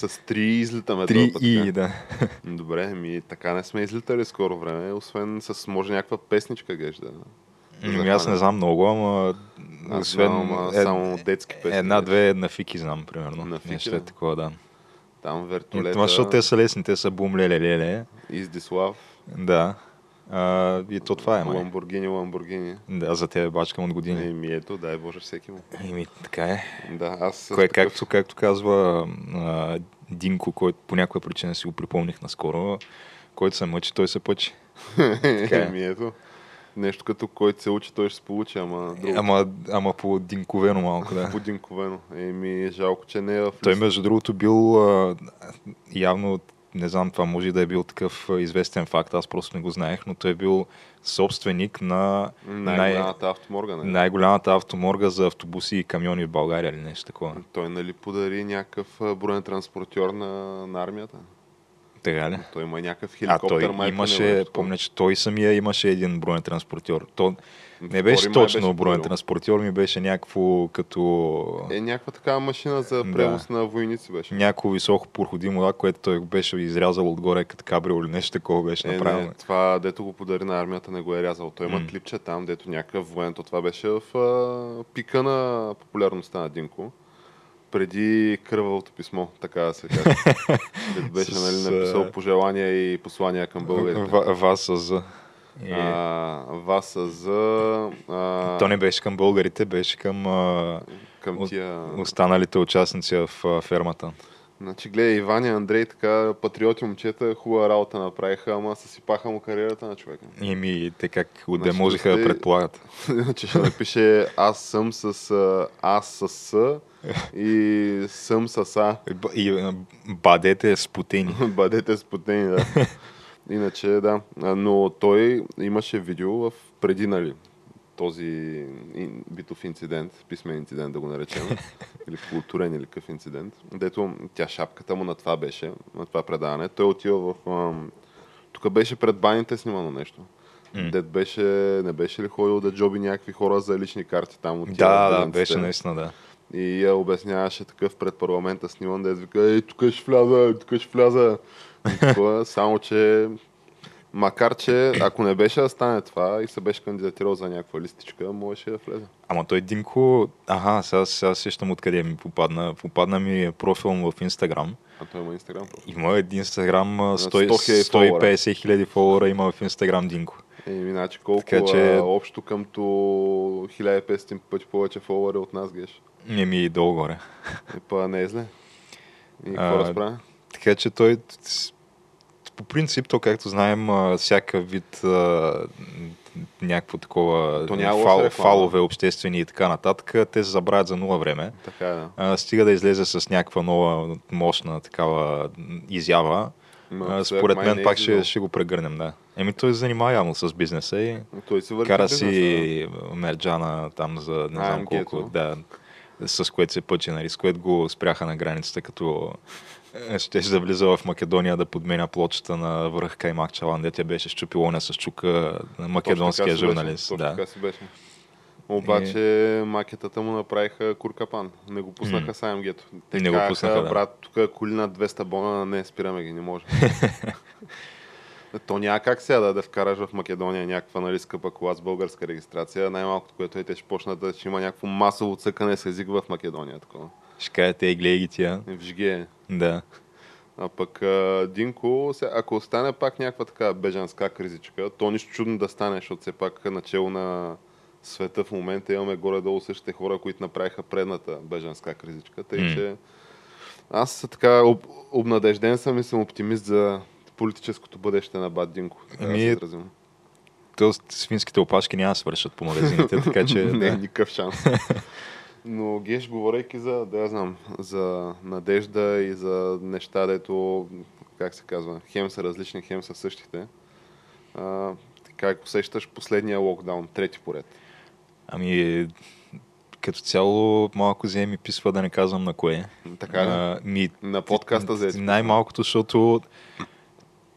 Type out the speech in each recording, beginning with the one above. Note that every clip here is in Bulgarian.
С, три излитаме 3 този път, и, да. Добре, ми така не сме излитали скоро време, освен с може някаква песничка геш да... Ами аз не знам много, ама... Аз освен знам, ед- само детски песни. Една-две на Фики знам, примерно. На Фики, Нещо да. е такова, да. Там вертолета, Това, защото те са лесни, те са бум леле леле. Издислав, Да. А, и то това е, май. Ламборгини, Ламборгини. Да, за тебе бачкам от години. Еми ето, дай Боже всеки му. Еми, така е. Да, аз Кое, такъв- както, както казва а, Динко, който по някоя причина си го припомних наскоро, който се мъчи, той се пъчи. Е. Еми ето. Нещо като който се учи, той ще се получи, ама друго. Ама, ама по Динковено малко, да. Пудинковено. Еми, жалко, че не е в Той между другото бил а, явно, не знам, това може и да е бил такъв а, известен факт, аз просто не го знаех, но той е бил собственик на най- най-голямата автоморга. Не? най-голямата автоморга за автобуси и камиони в България или нещо такова. Той нали подари някакъв а, бронетранспортьор на, на армията. Така ли? Той има някакъв А хеликоптер. той май имаше, такова. помня, че той самия имаше един бронетранспортьор. То не беше май точно беше бронетранспортьор, ми беше някакво като Е, някаква такава машина за Да. превоз на войници беше. някакво високо проходимо, да, което той беше изрязал отгоре като кабрио или нещо такова беше Е, направено. не, това, дето го подари на армията, не го е рязал. Той има М. клипче там, дето някакъв воен. То това беше в а, пика на популярността на Динко. Преди кървавото писмо, така да се каже. Беше нали, написал пожелания и послания към българите. Вас за... И... А, вас за а, То не беше към българите, беше към а, към тия... останалите участници в а, фермата. Значи, гледай, Иван и Андрей, така патриоти момчета, хубава работа направиха, ама съсипаха му кариерата на човека. Еми, те как отде Значи, можеха да сте- предполагат. Значи ще напише аз съм с аз с с и съм с а. И И а, бадете спотени. Бъдете спотени, да. Иначе, да. Но той имаше видео в преди, нали, този битов инцидент, писмен инцидент да го наречем, или културен или какъв инцидент, дето тя шапката му на това беше, на това предаване. Той отива в... ам, Тук беше пред баните снимано нещо. М. Дед беше, не беше ли ходил да джоби някакви хора за лични карти там от Да, да, беше наистина, да. И я обясняваше такъв пред парламента сниман, да вика, ей, тук ще вляза, тук ще вляза. Такова, само, че макар, че ако не беше да стане това и се беше кандидатирал за някаква листичка, можеше да влезе. Ама той Динко, ага, сега, сега сещам откъде ми попадна. Попадна ми профил му в Инстаграм. А той има инстаграм. профил. Има един Инстаграм, а, 100 000 150 хиляди фолуара има в Инстаграм Динко. Еми, значи колко Така че- а, общо къмто 1500 пъти повече фолуари от нас геш. Еми, долу горе. И па не е зле. И какво разправя? Така че той, по принцип, то както знаем, а, всяка вид а, някакво такова То няма фал, реклама. фалове обществени и така нататък, те се забравят за нула време. Така е, да. А, стига да излезе с някаква нова мощна такава изява. Ма, а, според мен е пак ще, излизал. ще го прегърнем, да. Еми той се занимава явно с бизнеса и Той върши кара бизнеса, си мерджана там за не знам AMG-то. колко, да, с което се пъчи, нали, с което го спряха на границата, като е, ще да влиза в Македония да подменя плочата на връх Каймак Чалан, де тя беше щупила не с чука на македонския журналист. Точно да. така си беше. Обаче макетата му направиха куркапан. Не го пуснаха М. с. Те Не го пуснаха, да. брат, тук е коли на 200 бона, не, спираме ги, не може. То няма как сега да, да вкараш в Македония някаква нали, скъпа кола с българска регистрация. Най-малкото, което е, те ще почнат да ще има някакво масово цъкане с език в Македония. Такова. Ще кажете, ей, гледай ги тия. Вжге. Да. А пък а, Динко, ако стане пак някаква така бежанска кризичка, то нищо чудно да стане, защото все пак начало на света в момента имаме горе-долу същите хора, които направиха предната бежанска кризичка. Тъй, че аз така об, обнадежден съм и съм оптимист за политическото бъдеще на Бат Динко. Така да Ами, се изразим. То свинските опашки няма да свършат по магазините, така че... не, да. никакъв шанс. Но Геш, говорейки за, да я знам, за надежда и за неща, дето, как се казва, хем са различни, хем са същите. А, как усещаш последния локдаун, трети поред? Ами, като цяло малко взе ми писва да не казвам на кое. Така ли? А, ми, На подкаста за Най-малкото, защото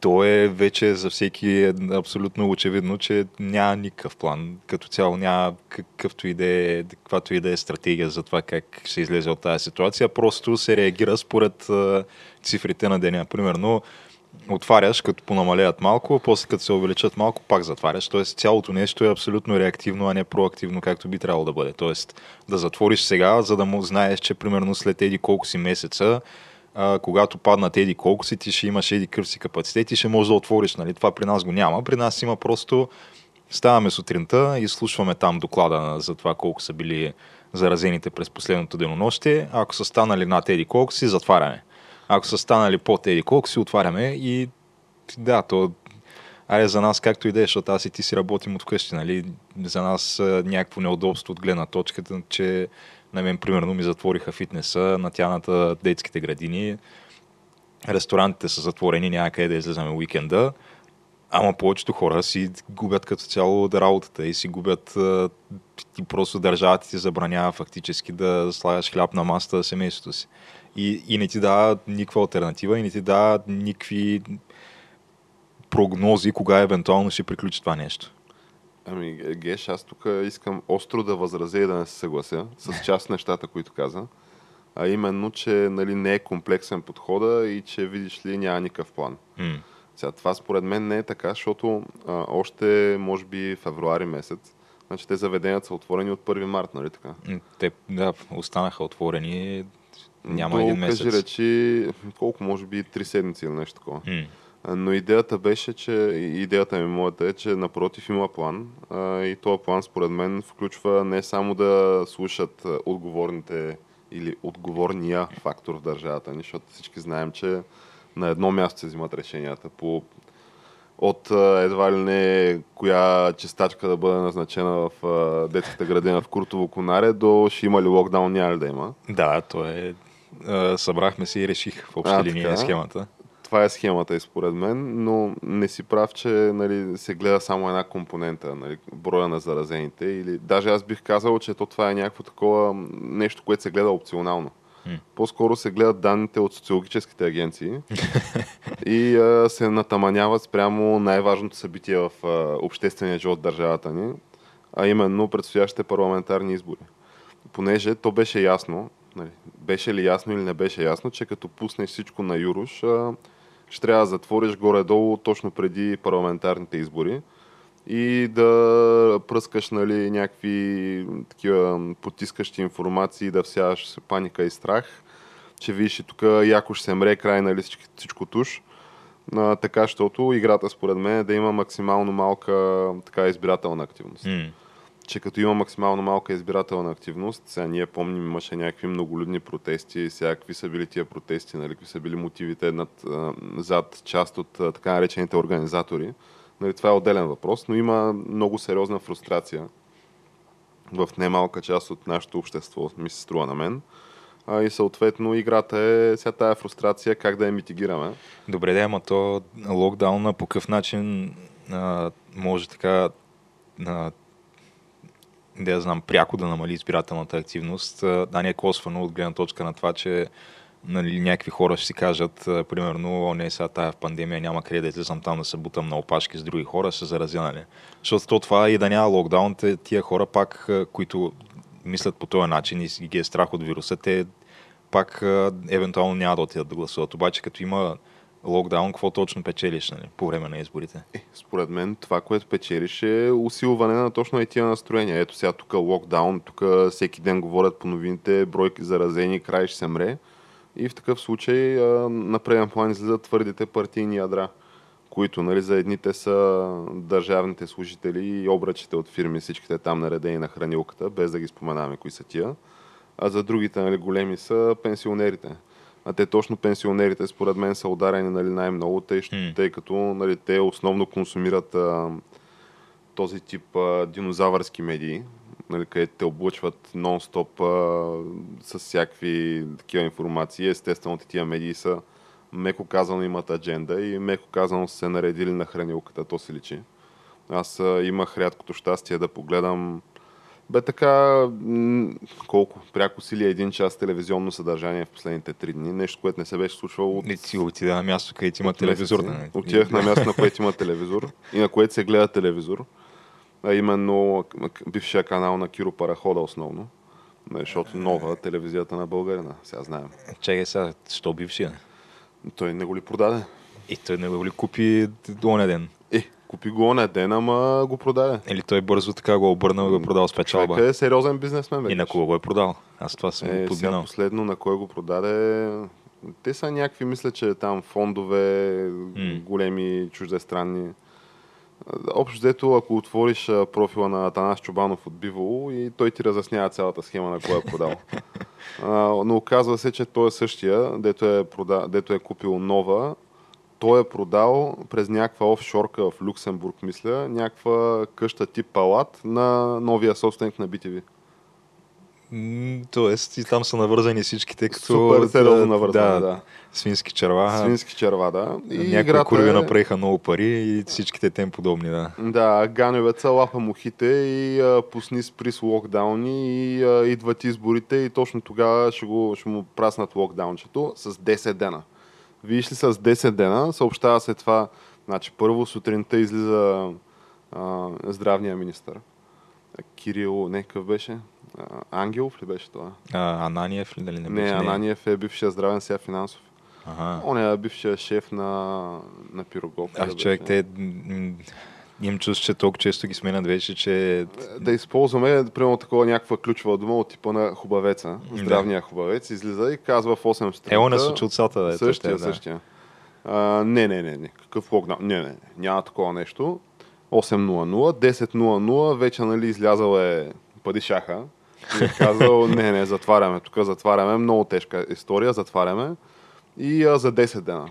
то е вече за всеки е абсолютно очевидно, че няма никакъв план. Като цяло няма какъвто и да е, каквато и да е стратегия за това как ще излезе от тази ситуация. Просто се реагира според цифрите на деня. Примерно, отваряш, като понамалеят малко, после като се увеличат малко, пак затваряш. Тоест цялото нещо е абсолютно реактивно, а не проактивно, както би трябвало да бъде. Тоест да затвориш сега, за да му знаеш, че примерно след еди колко си месеца, а, когато паднат еди колко си, ти ще имаш еди кръв си капацитет и ще можеш да отвориш. Нали? Това при нас го няма. При нас има просто ставаме сутринта и слушваме там доклада за това колко са били заразените през последното денонощие. Ако са станали над еди колко си, затваряме. Ако са станали под еди колко си, отваряме и да, то Аре, за нас както и да е, защото аз и ти си работим от вкъщи, нали? За нас някакво неудобство от гледна точката, че на мен, примерно, ми затвориха фитнеса, на тяната детските градини, ресторантите са затворени, няма къде да излизаме уикенда, ама повечето хора си губят като цяло от работата и си губят и просто държавата ти забранява фактически да слагаш хляб на масата за семейството си. И, и не ти дава никаква альтернатива и не ти дава никакви прогнози, кога евентуално ще приключи това нещо. Ами, Геш, аз тук искам остро да възразя и да не се съглася с част нещата, които каза. А именно, че нали, не е комплексен подхода и че, видиш ли, няма никакъв план. М. Сега, това според мен не е така, защото а, още, може би, февруари месец, значи те заведенията са отворени от 1 март, нали така? Те, да, останаха отворени, няма До, един месец. Кажи речи, колко, може би, 3 седмици или нещо такова. М. Но идеята беше, че идеята ми моята е, че напротив има план и този план според мен включва не само да слушат отговорните или отговорния фактор в държавата ни, защото всички знаем, че на едно място се взимат решенията по от едва ли не коя чистачка да бъде назначена в детската градина в Куртово Конаре до ще има ли локдаун, няма ли да има. Да, то е... Събрахме се и реших в общи линии така. схемата. Това е схемата и според мен, но не си прав, че нали, се гледа само една компонента, нали, броя на заразените. Или даже аз бих казал, че то това е някакво такова нещо, което се гледа опционално. По-скоро се гледат данните от социологическите агенции и а, се натаманяват спрямо най-важното събитие в а, обществения живот държавата ни, а именно предстоящите парламентарни избори. Понеже то беше ясно, нали, беше ли ясно или не беше ясно, че като пуснеш всичко на Юруш, а, ще трябва да затвориш горе-долу точно преди парламентарните избори и да пръскаш нали, някакви такива потискащи информации, да всяваш паника и страх, че виж и тук яко ще се мре край нали, всичко, всичко туш. А, така, защото играта според мен е да има максимално малка така, избирателна активност М. че като има максимално малка избирателна активност, сега ние помним, имаше някакви многолюдни протести, сега какви са били тия протести, нали, какви са били мотивите над, зад част от така наречените организатори. Нали, това е отделен въпрос, но има много сериозна фрустрация в немалка част от нашето общество, ми се струва на мен. А, и съответно играта е сега тая фрустрация как да я митигираме. Добре, да, ама то локдауна по какъв начин а, може така а, да я знам, пряко да намали избирателната активност, да не е косвено от гледна точка на това, че нали, някакви хора ще си кажат, примерно, о, не, сега тая в пандемия няма къде да излизам там да се бутам на опашки с други хора, се заразя, нали? Защото то това и да няма локдаун, тия хора пак, които мислят по този начин и ги е страх от вируса, те пак евентуално няма да отидат да гласуват. Обаче като има локдаун, какво точно печелиш нали, по време на изборите? Е, според мен това, което печелиш е усилване на точно и тия настроения. Ето сега тук локдаун, тук всеки ден говорят по новините, бройки заразени, край ще се мре. И в такъв случай на преден план излизат твърдите партийни ядра, които нали, за едните са държавните служители и обръчите от фирми, всичките там наредени на хранилката, без да ги споменаваме кои са тия. А за другите нали, големи са пенсионерите. А те точно пенсионерите, според мен, са ударени нали, най-много, тъй, М. тъй като нали, те основно консумират а, този тип а, динозавърски медии, нали, където те облъчват нон-стоп а, с всякакви такива информации. Естествено, тия медии са меко казано имат адженда и меко казано са се наредили на хранилката, то се личи. Аз а, имах рядкото щастие да погледам бе така, колко, пряко сили един час телевизионно съдържание в последните три дни. Нещо, което не се беше случвало от Не ти отида на място, където има телевизор. да не- Отивах на място, на което има телевизор и на което се гледа телевизор. А именно бившия канал на Киро Парахода основно. Нали, Защото нова телевизията на българина, сега знаем. Чакай сега, що бившия? Той не го ли продаде? И той не го ли купи оня ден? Е, купи го на ден, ама го продаде. Или той бързо така го е обърнал и го е продал с печалба? Човек е сериозен бизнесмен. бе, И на кого го е продал? Аз това съм Е, подминал. последно на кой го продаде. Те са някакви, мисля, че там фондове, М. големи чуждестранни. Общо взето, ако отвориш профила на Атанас Чубанов от Биволо и той ти разяснява цялата схема на кой е продал. а, но оказва се, че той е същия, дето е, прода... дето е купил нова. Той е продал през някаква офшорка в Люксембург, мисля, някаква къща тип палат на новия собственик на BTV. Тоест, и там са навързани всичките като... Супер сериозно навързани, да, да. Свински черва. Свински черва, да. И Някои играта курви е... направиха много пари и всичките тем подобни, да. Да, ганевеца лапа мухите и а, пусни спри с локдауни и а, идват изборите и точно тогава ще, го, ще му праснат локдаунчето с 10 дена. Виж ли с 10 дена, съобщава се това, значи първо сутринта излиза а, здравния министър. Кирил, не, какъв беше? А, Ангелов ли беше това? А, Ананиев ли, дали не Не, беше? Ананиев е бившия здравен, сега финансов. Ага. Он е бившия шеф на, на Пирогов. Аз човек, те... м, Имам чувство, че толкова често ги сменят вече, че... да използваме, примерно такова някаква ключова дума от типа на хубавеца. Здравния хубавец излиза и казва в 8 сутринта. Ело от сата, да. Същия, да. същия. А, не, не, не, не. Какъв локдаун? Не, не, не. Няма такова нещо. 8.00, 10.00, вече нали излязъл е падишаха. И е казал, не, не, затваряме, тук затваряме, много тежка история, затваряме. И а, за 10 дена.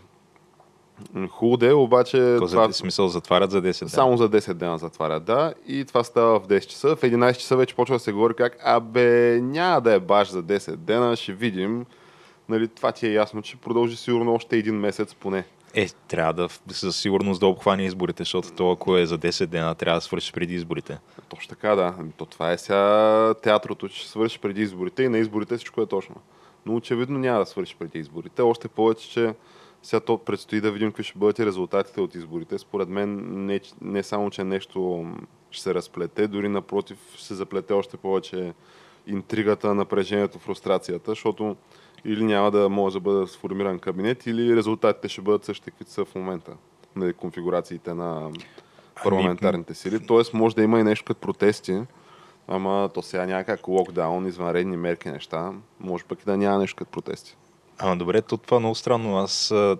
М, Хубаво де, обаче... Какво за смисъл затварят за 10 дена? Само за 10 дена затварят, да. И това става в 10 часа. В 11 часа вече почва да се говори как, абе, няма да е баш за 10 дена, ще видим. Нали, това ти е ясно, че продължи сигурно още един месец поне. Е, трябва да със сигурност да обхване изборите, защото то, ако е за 10 дена, трябва да свърши преди изборите. Точно така, да. Ами, То това е сега театрото, че свърши преди изборите и на изборите всичко е точно. Но очевидно няма да свърши преди изборите. Още повече, че сега то предстои да видим какви ще бъдат и резултатите от изборите. Според мен не, не само, че нещо ще се разплете, дори напротив се заплете още повече интригата, напрежението, фрустрацията, защото или няма да може да бъде сформиран кабинет, или резултатите ще бъдат същите, каквито са в момента. Нали, конфигурациите на парламентарните сили. Тоест може да има и нещо като протести, ама то сега няма как локдаун, извънредни мерки, неща. Може пък и да няма нещо като протести. Ама добре, то това е много странно. Аз, а,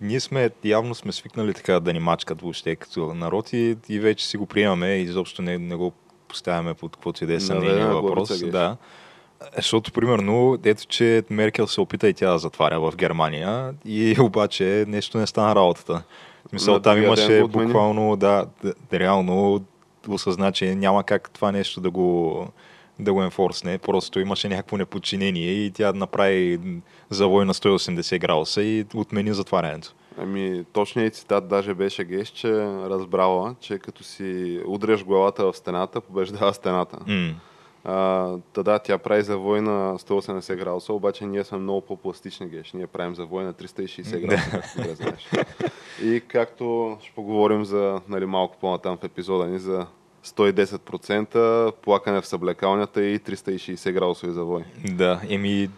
ние сме, явно сме свикнали така да ни мачкат въобще като народ и, и вече си го приемаме и изобщо не, не го поставяме под каквото и да е съмнение въпрос. Да. Защото, примерно, ето, че Меркел се опита и тя да затваря в Германия и обаче нещо не стана работата. В смисъл, там имаше буквално, да, да, реално осъзна, че няма как това нещо да го, да го енфорсне. Просто имаше някакво неподчинение и тя направи завой на 180 градуса и отмени затварянето. Ами, точният цитат даже беше геш, че разбрала, че като си удряш главата в стената, побеждава стената. А, та да, тя прави завой на 180 градуса, обаче ние сме много по-пластични геш. Ние правим завой на 360 градуса, както знаеш. И както ще поговорим за нали, малко по-натам в епизода ни за 110% плакане в съблекалнята и 360 градусови завой. Да, еми,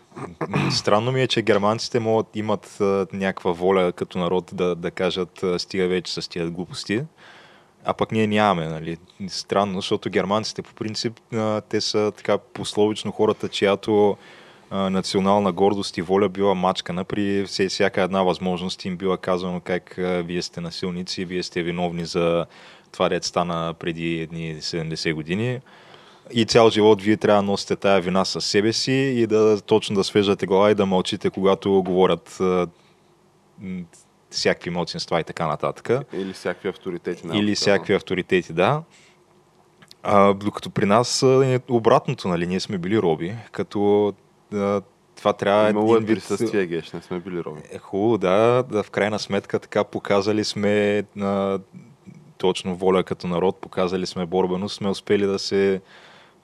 странно ми е, че германците могат имат някаква воля като народ да, да кажат стига вече с тия глупости, а пък ние нямаме, нали. Странно, защото германците по принцип те са така пословично хората, чиято национална гордост и воля била мачкана при всяка една възможност им била казано как вие сте насилници, вие сте виновни за това дет стана преди едни 70 години и цял живот вие трябва да носите тая вина със себе си и да точно да свеждате глава и да мълчите, когато говорят всякакви младсинства и така нататък. Или всякакви авторитети. Или всякакви авторитети, да. А, докато при нас е обратното, нали, ние сме били роби, като а, това трябва Имало е присъствие, геш, не сме били роби. Е хубаво, да, да, в крайна сметка така показали сме а, точно воля като народ, показали сме борбеност, сме успели да се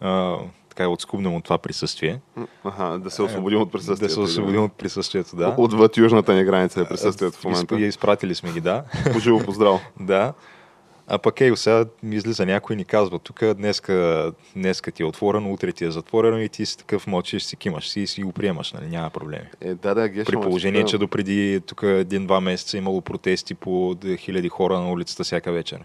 а, така отскубнем от това присъствие. Аха, да се освободим от присъствието. Да се освободим от присъствието, да. Отвъд южната ни граница е присъствието в момента. Изп- Изпратили сме ги, да. Поживо поздраво. Да. А пък ей, сега ми излиза някой и ни казва, тук днеска, днеска ти е отворено, утре ти е затворено и ти си такъв мълчиш, си кимаш си и си го приемаш, нали? няма проблеми. Е, да, да, геш. При положение, тук- че допреди тук един-два месеца е имало протести по хиляди хора на улицата всяка вечер.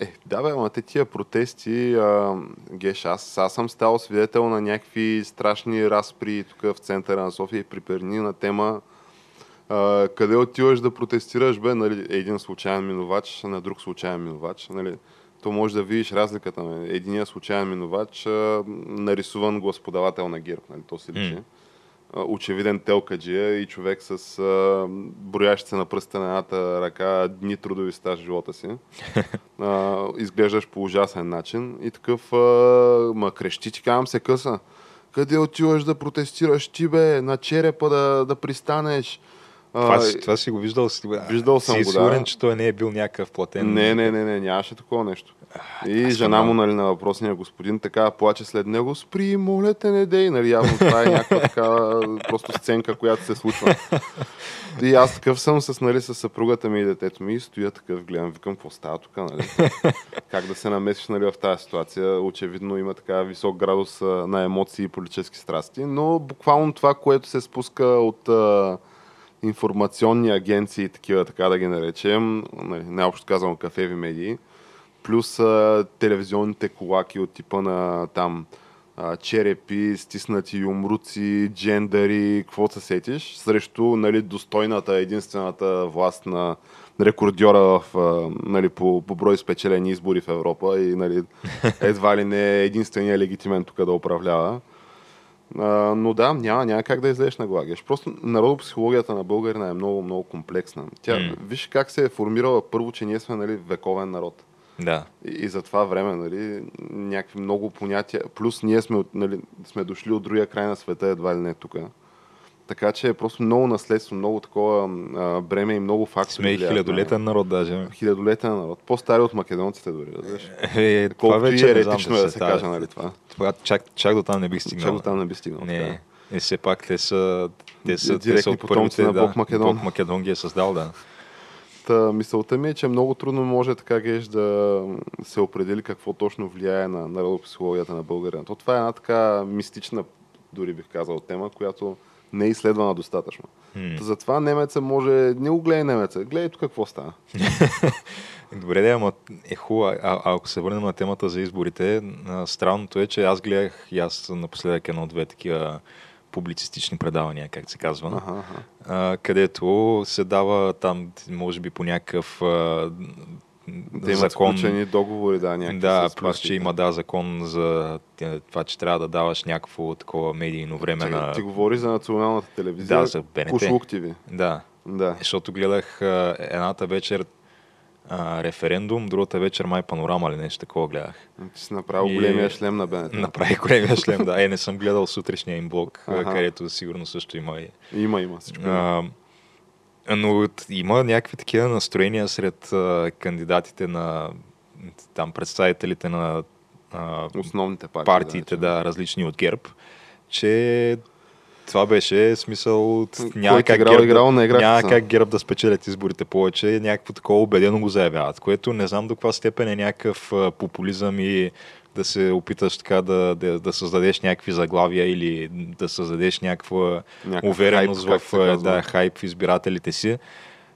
Е, да бе, ама те тия протести, а, геш, аз, аз съм стал свидетел на някакви страшни разпри тук в центъра на София и при Перни на тема а, къде отиваш да протестираш, бе, нали, един случайен минувач на друг случайен минувач, нали, то може да видиш разликата. Нали. Единият случайен минувач, а, нарисуван господавател на ГЕРБ, нали, то се личи. А, очевиден телкаджия и човек с а, броящ се на пръста на едната ръка дни трудови стаж в живота си. А, изглеждаш по ужасен начин и такъв а, ма крещи, ти казвам се къса. Къде отиваш да протестираш ти, бе? На черепа да, да пристанеш. Това, си- това си го виждал. Виждал съм си го, да. сигурен, че той не е бил някакъв платен. не, не, не, не, нямаше такова нещо. И това жена му, нали, на въпросния господин, така плаче след него, спри, моля те, не дей, нали, явно това е някаква така просто сценка, която се случва. И аз такъв съм с, нали, с съпругата ми и детето ми и стоя такъв, гледам, викам, какво става тук, нали? Как да се намесиш, нали, в тази ситуация? Очевидно има така висок градус на емоции и политически страсти, но буквално това, което се спуска от информационни агенции, такива, така да ги наречем, нали, най-общо казвам кафеви медии, плюс а, телевизионните колаки от типа на там а, черепи, стиснати юмруци, джендари, какво се сетиш, срещу нали, достойната, единствената власт на рекордьора в, нали, по, по брой спечелени избори в Европа и нали, едва ли не е единствения легитимен тук да управлява. А, но да, няма, няма как да излезеш на глагеш. Просто народопсихологията на българина е много, много комплексна. Тя, М. Виж как се е формирала първо, че ние сме нали, вековен народ. Да. И, и за това време, нали, някакви много понятия. Плюс ние сме, нали, сме дошли от другия край на света, едва ли не тук. Така че е просто много наследство, много такова а, бреме и много фактори. Сме и влияят на- хилядолетен народ даже. Хилядолетен народ. По-стари от македонците дори, разбираш. Е, това Колкото и вече знам еретично е да се става. каже, нали, това. Това, чак, чак до там не бих стигнал. Чак до там не би стигнал. така. Не. И все пак те са, те са, те Директни са от първите, на Бог Македон. Бог Македон ги е създал, да. Та, мисълта ми е, че много трудно може така геш да се определи какво точно влияе на народопсихологията на българина. То това е една така мистична, дори бих казал, тема, която не е изследвана достатъчно. Та Затова немеца може... Не го гледай немеца, гледай тук какво става. Добре, да, ама е хубаво. А, ако се върнем на темата за изборите, а, странното е, че аз гледах и аз напоследък едно-две такива публицистични предавания, как се казва, Аха, аха. а, където се дава там, може би по някакъв а, Те имат закон. договори, да, някакви Да, плюс, че има да закон за тя- това, че трябва да даваш някакво такова медийно време Чакай, на... Ти говори за националната телевизия. Да, за БНТ. Кушлук ТВ. Да, Да. защото гледах а, едната вечер а, референдум, другата вечер май панорама или нещо такова гледах. Ти си направил И- големия шлем на БНТ. Направи големия шлем, да. Е, не съм гледал сутрешния им блог, а, Аха. където сигурно също има и... Има, има всичко. А, но има някакви такива настроения сред а, кандидатите на там представителите на а, Основните партии. партиите, да. да, различни от ГЕРБ, че това беше смисъл, от- няма как, играл, ГЕРБ, играл, не играха няма как ГЕРБ да спечелят изборите повече, някакво такова убедено го заявяват, което не знам до каква степен е някакъв популизъм и да се опиташ така да, да, да създадеш някакви заглавия или да създадеш някаква Някакъв увереност хайп, в а, да, хайп в избирателите си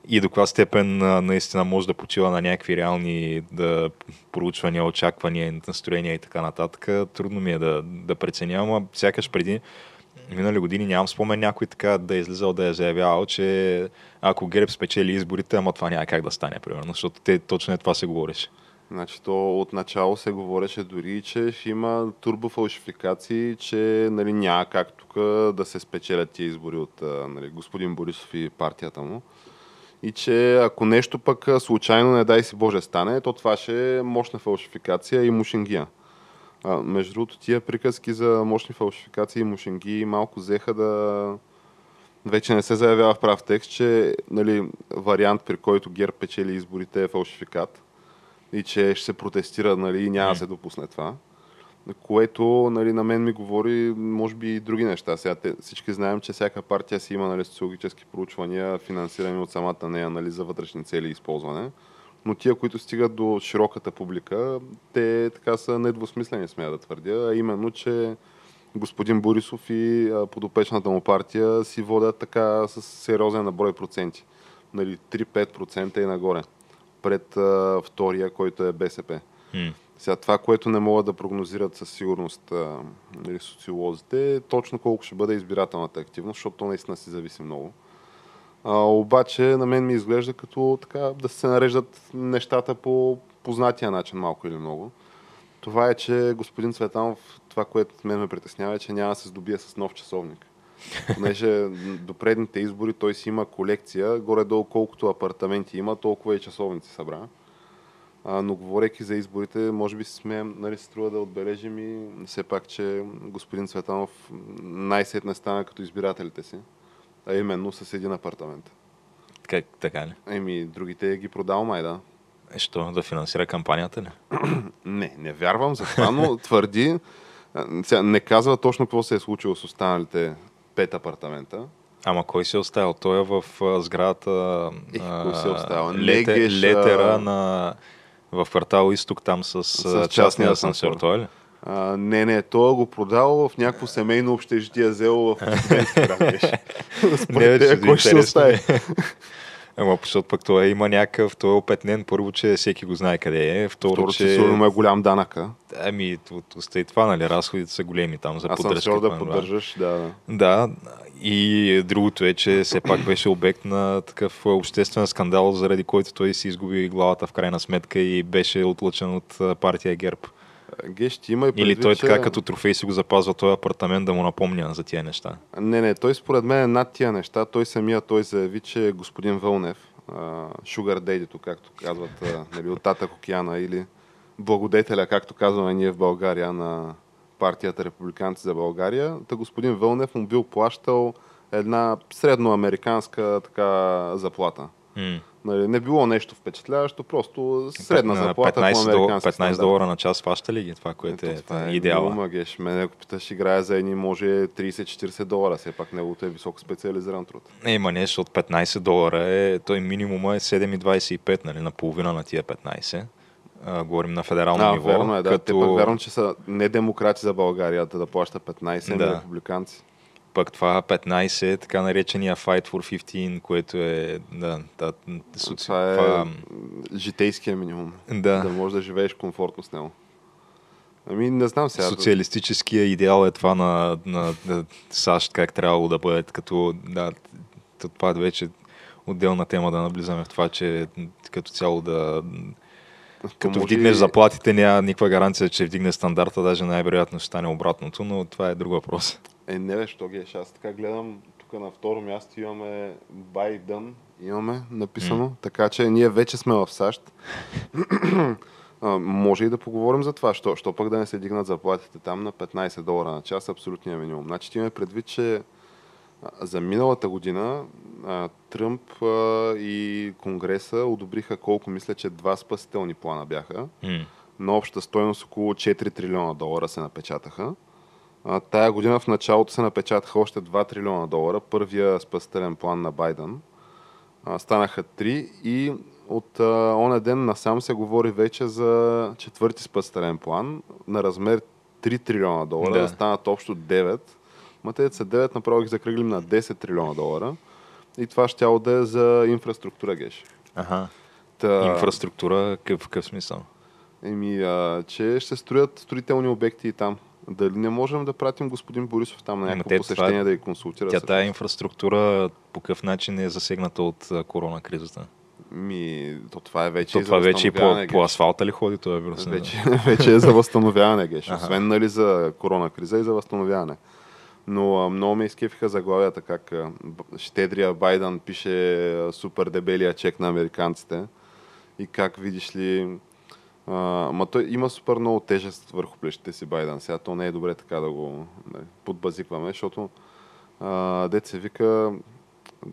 и до каква степен а, наистина може да почива на някакви реални да, проучвания, очаквания, настроения и така нататък. Трудно ми е да, да преценя, ама сякаш преди минали години нямам спомен някой така да е излизал да е заявявал, че ако ГЕРБ спечели изборите, ама това няма как да стане, примерно, защото те точно е това се говореше. Значи то от начало се говореше дори, че ще има турбофалшификации, че нали, няма как тук да се спечелят тия избори от нали, господин Борисов и партията му. И че ако нещо пък случайно, не дай си Боже, стане, то това ще е мощна фалшификация и мушенгия. А, между другото, тия приказки за мощни фалшификации и мушенги малко взеха да... Вече не се заявява в прав текст, че нали, вариант, при който ГЕРБ печели изборите е фалшификат и че ще се протестира нали, и няма да се допусне това. Което нали, на мен ми говори, може би, и други неща. Сега те, всички знаем, че всяка партия си има нали, социологически проучвания, финансирани от самата нея нали, за вътрешни цели и използване. Но тия, които стигат до широката публика, те така са недвусмислени, смея да твърдя, а именно, че господин Борисов и подопечната му партия си водят така с сериозен наброй проценти. Нали, 3-5% и нагоре пред а, втория, който е БСП. М. Сега това, което не могат да прогнозират със сигурност а, нали, социолозите, е точно колко ще бъде избирателната активност, защото то наистина си зависи много. А, обаче на мен ми изглежда като така да се нареждат нещата по познатия начин, малко или много. Това е, че господин Цветанов, това, което мен ме притеснява, е, че няма да се здобие с нов часовник. Понеже до предните избори той си има колекция, горе-долу колкото апартаменти има, толкова и часовници събра. А, но говорейки за изборите, може би смеем, нали, струва да отбележим и все пак, че господин Цветанов най-сетне стана като избирателите си, а именно с един апартамент. Как, така ли? Еми, другите ги продал май, да. Е, що, да финансира кампанията ли? Не, не вярвам за това, но твърди, не казва точно какво се е случило с останалите пет апартамента. Ама кой се е оставил? Той е в а, сградата Ех, кой се е оставил? лете, Негеш, а- летера на, в квартал Изток там с, с частния частния асансьор. Той е ли? А, не, не, той го продал в някакво семейно общежитие, взел в студентски град. Според тебе, че кой ще остави? Ама, защото пък той има някакъв, той е опетнен, първо, че всеки го знае къде е, второ, Второ, че сигурно е голям данъка. Ами, от- остави това, нали, разходите са големи там за поддръжка. Асансьор да това, това. поддържаш, да. Да, и другото е, че все пак беше обект на такъв обществен скандал, заради който той си изгуби главата в крайна сметка и беше отлъчен от а, партия ГЕРБ. Геш, ти има и Или предвид, той че... така като трофей си го запазва този апартамент да му напомня за тия неща. Не, не, той според мен е над тия неща. Той самия той заяви, че господин Вълнев, Шугар Дейдито, както казват нали, от Татък океана, или благодетеля, както казваме ние в България, на партията Републиканци за България, та господин Вълнев му бил плащал една средноамериканска така заплата. М. Нали, не било нещо впечатляващо, просто средна На заплата 15, по дол- американски 15 стандарт. долара на час фаща ли ги? Това, което е, Ето, това е идеала. Много магеш. Мене, ако питаш, играе за едни, може 30-40 долара. Все пак неговото е високо специализиран труд. Не, има нещо от 15 долара. Е, той минимума е 7,25, нали, наполовина на тия 15. А, говорим на федерално А, ниво. верно е, да. Като... Те пък вярвам, че са не демократи за България, да, да плаща 15, ами Да. републиканци. Пък това 15 е така наречения Fight for 15, което е да, да, соци... Това е това, житейския минимум. Да. Да можеш да живееш комфортно с него. Ами не знам сега. социалистическия идеал е това на, на, на САЩ, как трябвало да бъде, като да, това вече отделна тема да наблизаме в това, че като цяло да като може вдигнеш заплатите, няма никаква гаранция, че вдигне стандарта, даже най-вероятно ще стане обратното, но това е друг въпрос. Е, не бе, що ги Аз така гледам, тук на второ място имаме Biden, имаме написано, така че ние вече сме в САЩ. А, може и да поговорим за това, що, що пък да не се дигнат заплатите там на 15 долара на час, абсолютния минимум. Значи ти имаме предвид, че за миналата година а, Тръмп а, и Конгреса одобриха колко, мисля, че два спасителни плана бяха М. на обща стойност около 4 трилиона долара се напечатаха. Тая година в началото се напечатаха още 2 трилиона долара. Първия спасителен план на Байден. Станаха 3 и от а, оня ден насам се говори вече за четвърти спасителен план на размер 3 трилиона долара, Да. да, станат общо 9. Матеят са 9, направо ги закръглим на 10 трилиона долара. И това ще да е за инфраструктура, Геш. Аха. Та, Инфраструктура, какъв, какъв смисъл? Еми, а, че ще строят строителни обекти и там. Дали не можем да пратим господин Борисов там на Ама някакво те посещение това- да ги консултира? Тя тая инфраструктура по какъв начин е засегната от корона кризата? Ми, то това е вече То това вече и по, възстановяване, по Геш. асфалта ли ходи това вирус? Вече, вече е за възстановяване, геш. Освен нали, за корона криза и за възстановяване. Но а, много ме изкефиха заглавията, как а, щедрия Байден пише супер дебелия чек на американците и как видиш ли... А, ма той има супер много тежест върху плещите си Байден. Сега то не е добре така да го нали, подбазикваме, защото а, дет се вика,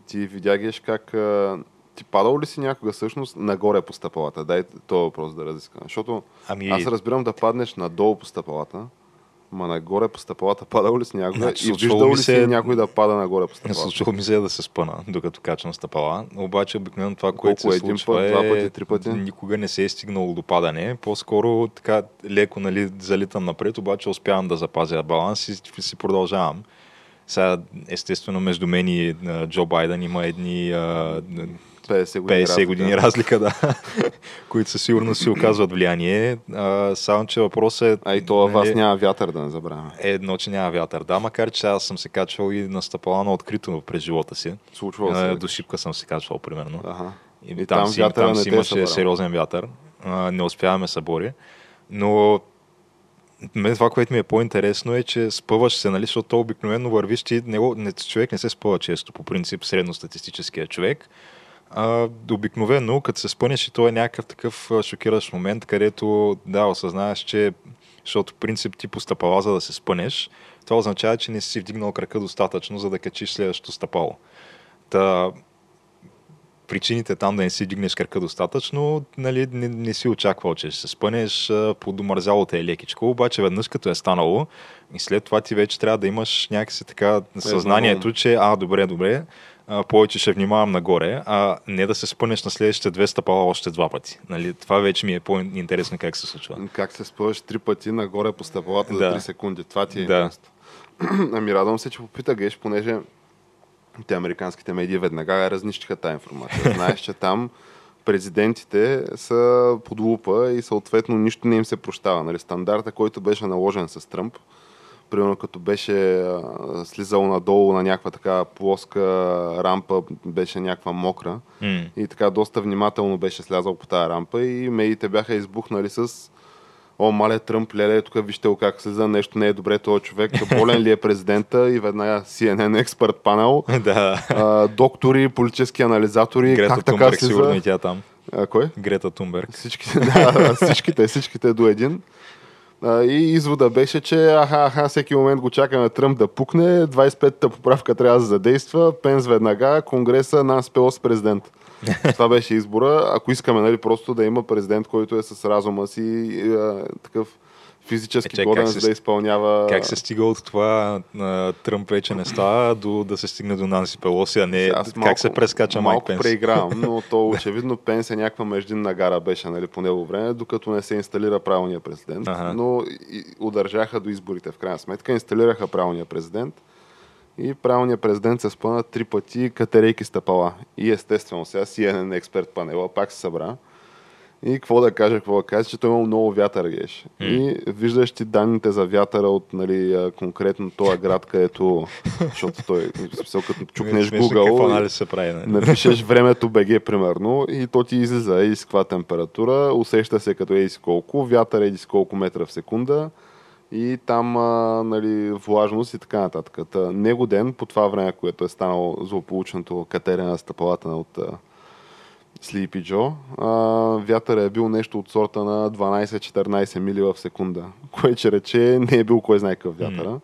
ти видя геш как а, ти падал ли си някога всъщност нагоре по стъпалата? Дай този въпрос да разискаме. Защото Ами, аз разбирам да паднеш надолу по стъпалата, ма нагоре по стъпалата падал ли си някога Значи, и виждал ли се- си някой да пада нагоре по стъпалата? случва ми се да се спъна, докато качвам стъпала. Обаче обикновено това, което Колко? се Един случва път, е... два пъти, три пъти? Никога не се е стигнало до падане. По-скоро така леко нали, залитам напред, обаче успявам да запазя баланс и си продължавам. Сега, естествено, между мен и Джо Байден има едни а, 50 години. 50 разлика. години разлика, да, които със сигурност си оказват влияние. А, само, че въпросът е... А и то във вас нали, няма вятър, да не забравяме. е едно, че няма вятър. Да, макар че аз съм се качвал и на стъпала на открито през живота си. Случвало се. А, ли? До шипка съм се качвал, примерно. Ага. И, И там, там си, там не си е имаше събрал. сериозен вятър. А, не успяваме събори. Но мен това, което ми е по-интересно е, че спъваш се, нали, защото то обикновено вървиш, ти не, го- не, човек не се спъва често, по принцип средностатистическия човек. А, обикновено, като се спънеш и то е някакъв такъв шокиращ момент, където да, осъзнаеш, че защото принцип ти по стъпала, за да се спънеш, това означава, че не си вдигнал крака достатъчно, за да качиш следващото стъпало. Та, причините там да не си дигнеш крака достатъчно, нали, не, не си очаквал, че ще се спънеш, те е лекичко, обаче веднъж като е станало и след това ти вече трябва да имаш някакси така съзнанието, че а, добре, добре, а, повече ще внимавам нагоре, а не да се спънеш на следващите две стъпала още два пъти. Нали, това вече ми е по-интересно как се случва. Как се спъваш три пъти нагоре по стъпалата за Да. 3 секунди. Това ти е Да. интересно. ами радвам се, че попита Геш, понеже те американските медии веднага разнищиха тази информация. Знаеш, че там президентите са под лупа и съответно нищо не им се прощава. Нали, стандарта, който беше наложен с Тръмп, примерно като беше а, слизал надолу на някаква така плоска рампа, беше някаква мокра М. и така доста внимателно беше слязал по тази рампа и медиите бяха избухнали с О, мале Тръмп, леле, тук вижте го как слиза, нещо не е добре, този човек, болен ли е президента и веднага CNN експерт панел, да. а, доктори, политически анализатори, Грета как така Тунберг, сигурно и слиза. тя там. А, кой? Грета Тунберг. Всичките, да, всичките, всичките до един. И извода беше, че аха, аха, всеки момент го чакаме Тръмп да пукне, 25-та поправка трябва да задейства, Пенс веднага, Конгреса нас с президент. Това беше избора. Ако искаме, нали, просто да има президент, който е с разума си такъв физически Е, чай, годен, за да изпълнява... Как се стига от това а, Тръмп вече не става до да се стигне до Нанси Пелоси, а не Аз как се прескача Майк малко Пенс? преигравам, но то очевидно Пенс е някаква междинна гара беше нали, по него време, докато не се инсталира правилния президент. Аха. Но и, удържаха до изборите в крайна сметка, инсталираха правилния президент и правилният президент се спъна три пъти катерейки стъпала. И естествено сега CNN експерт панела пак се събра. И какво да кажа, какво да кажа, че той имал много вятър геш. И виждаш ти данните за вятъра от нали, конкретно този град, където, защото той, смисъл, като чукнеш Google, се прави? Нали? напишеш времето БГ, примерно, и то ти излиза еди с каква температура, усеща се като еди колко, вятър еди колко метра в секунда и там а, нали, влажност и така нататък. Та, него ден, по това време, което е станало злополучното катерене на стъпалата от Sleepy Joe, а, вятър е бил нещо от сорта на 12-14 мили в секунда, което че рече не е бил кой знае какъв вятъра.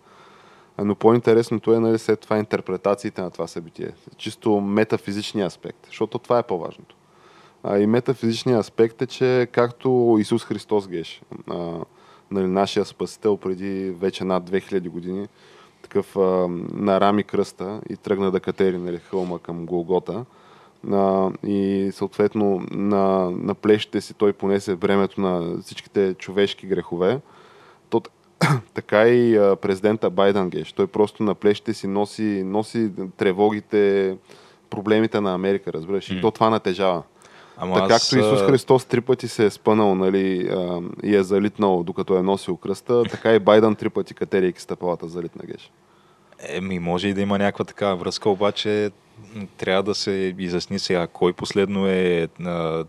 Но по-интересното е нали, след това интерпретациите на това събитие. Чисто метафизичния аспект, защото това е по-важното. А, и метафизичният аспект е, че както Исус Христос геш, а, нали, нашия спасител преди вече над 2000 години, такъв а, нарами кръста и тръгна да катери нали, хълма към Голгота. А, и съответно на, на плещите си той понесе времето на всичките човешки грехове. То, така и а, президента Байден геш. Той просто на плещите си носи, носи тревогите, проблемите на Америка, разбираш. И то това натежава. Ама така аз... както Исус Христос три пъти се е спънал нали, а, и е залитнал докато е носил кръста, така и Байден три пъти катерейки стъпалата залитна геш. Еми, може и да има някаква такава връзка, обаче трябва да се изясни сега кой последно е на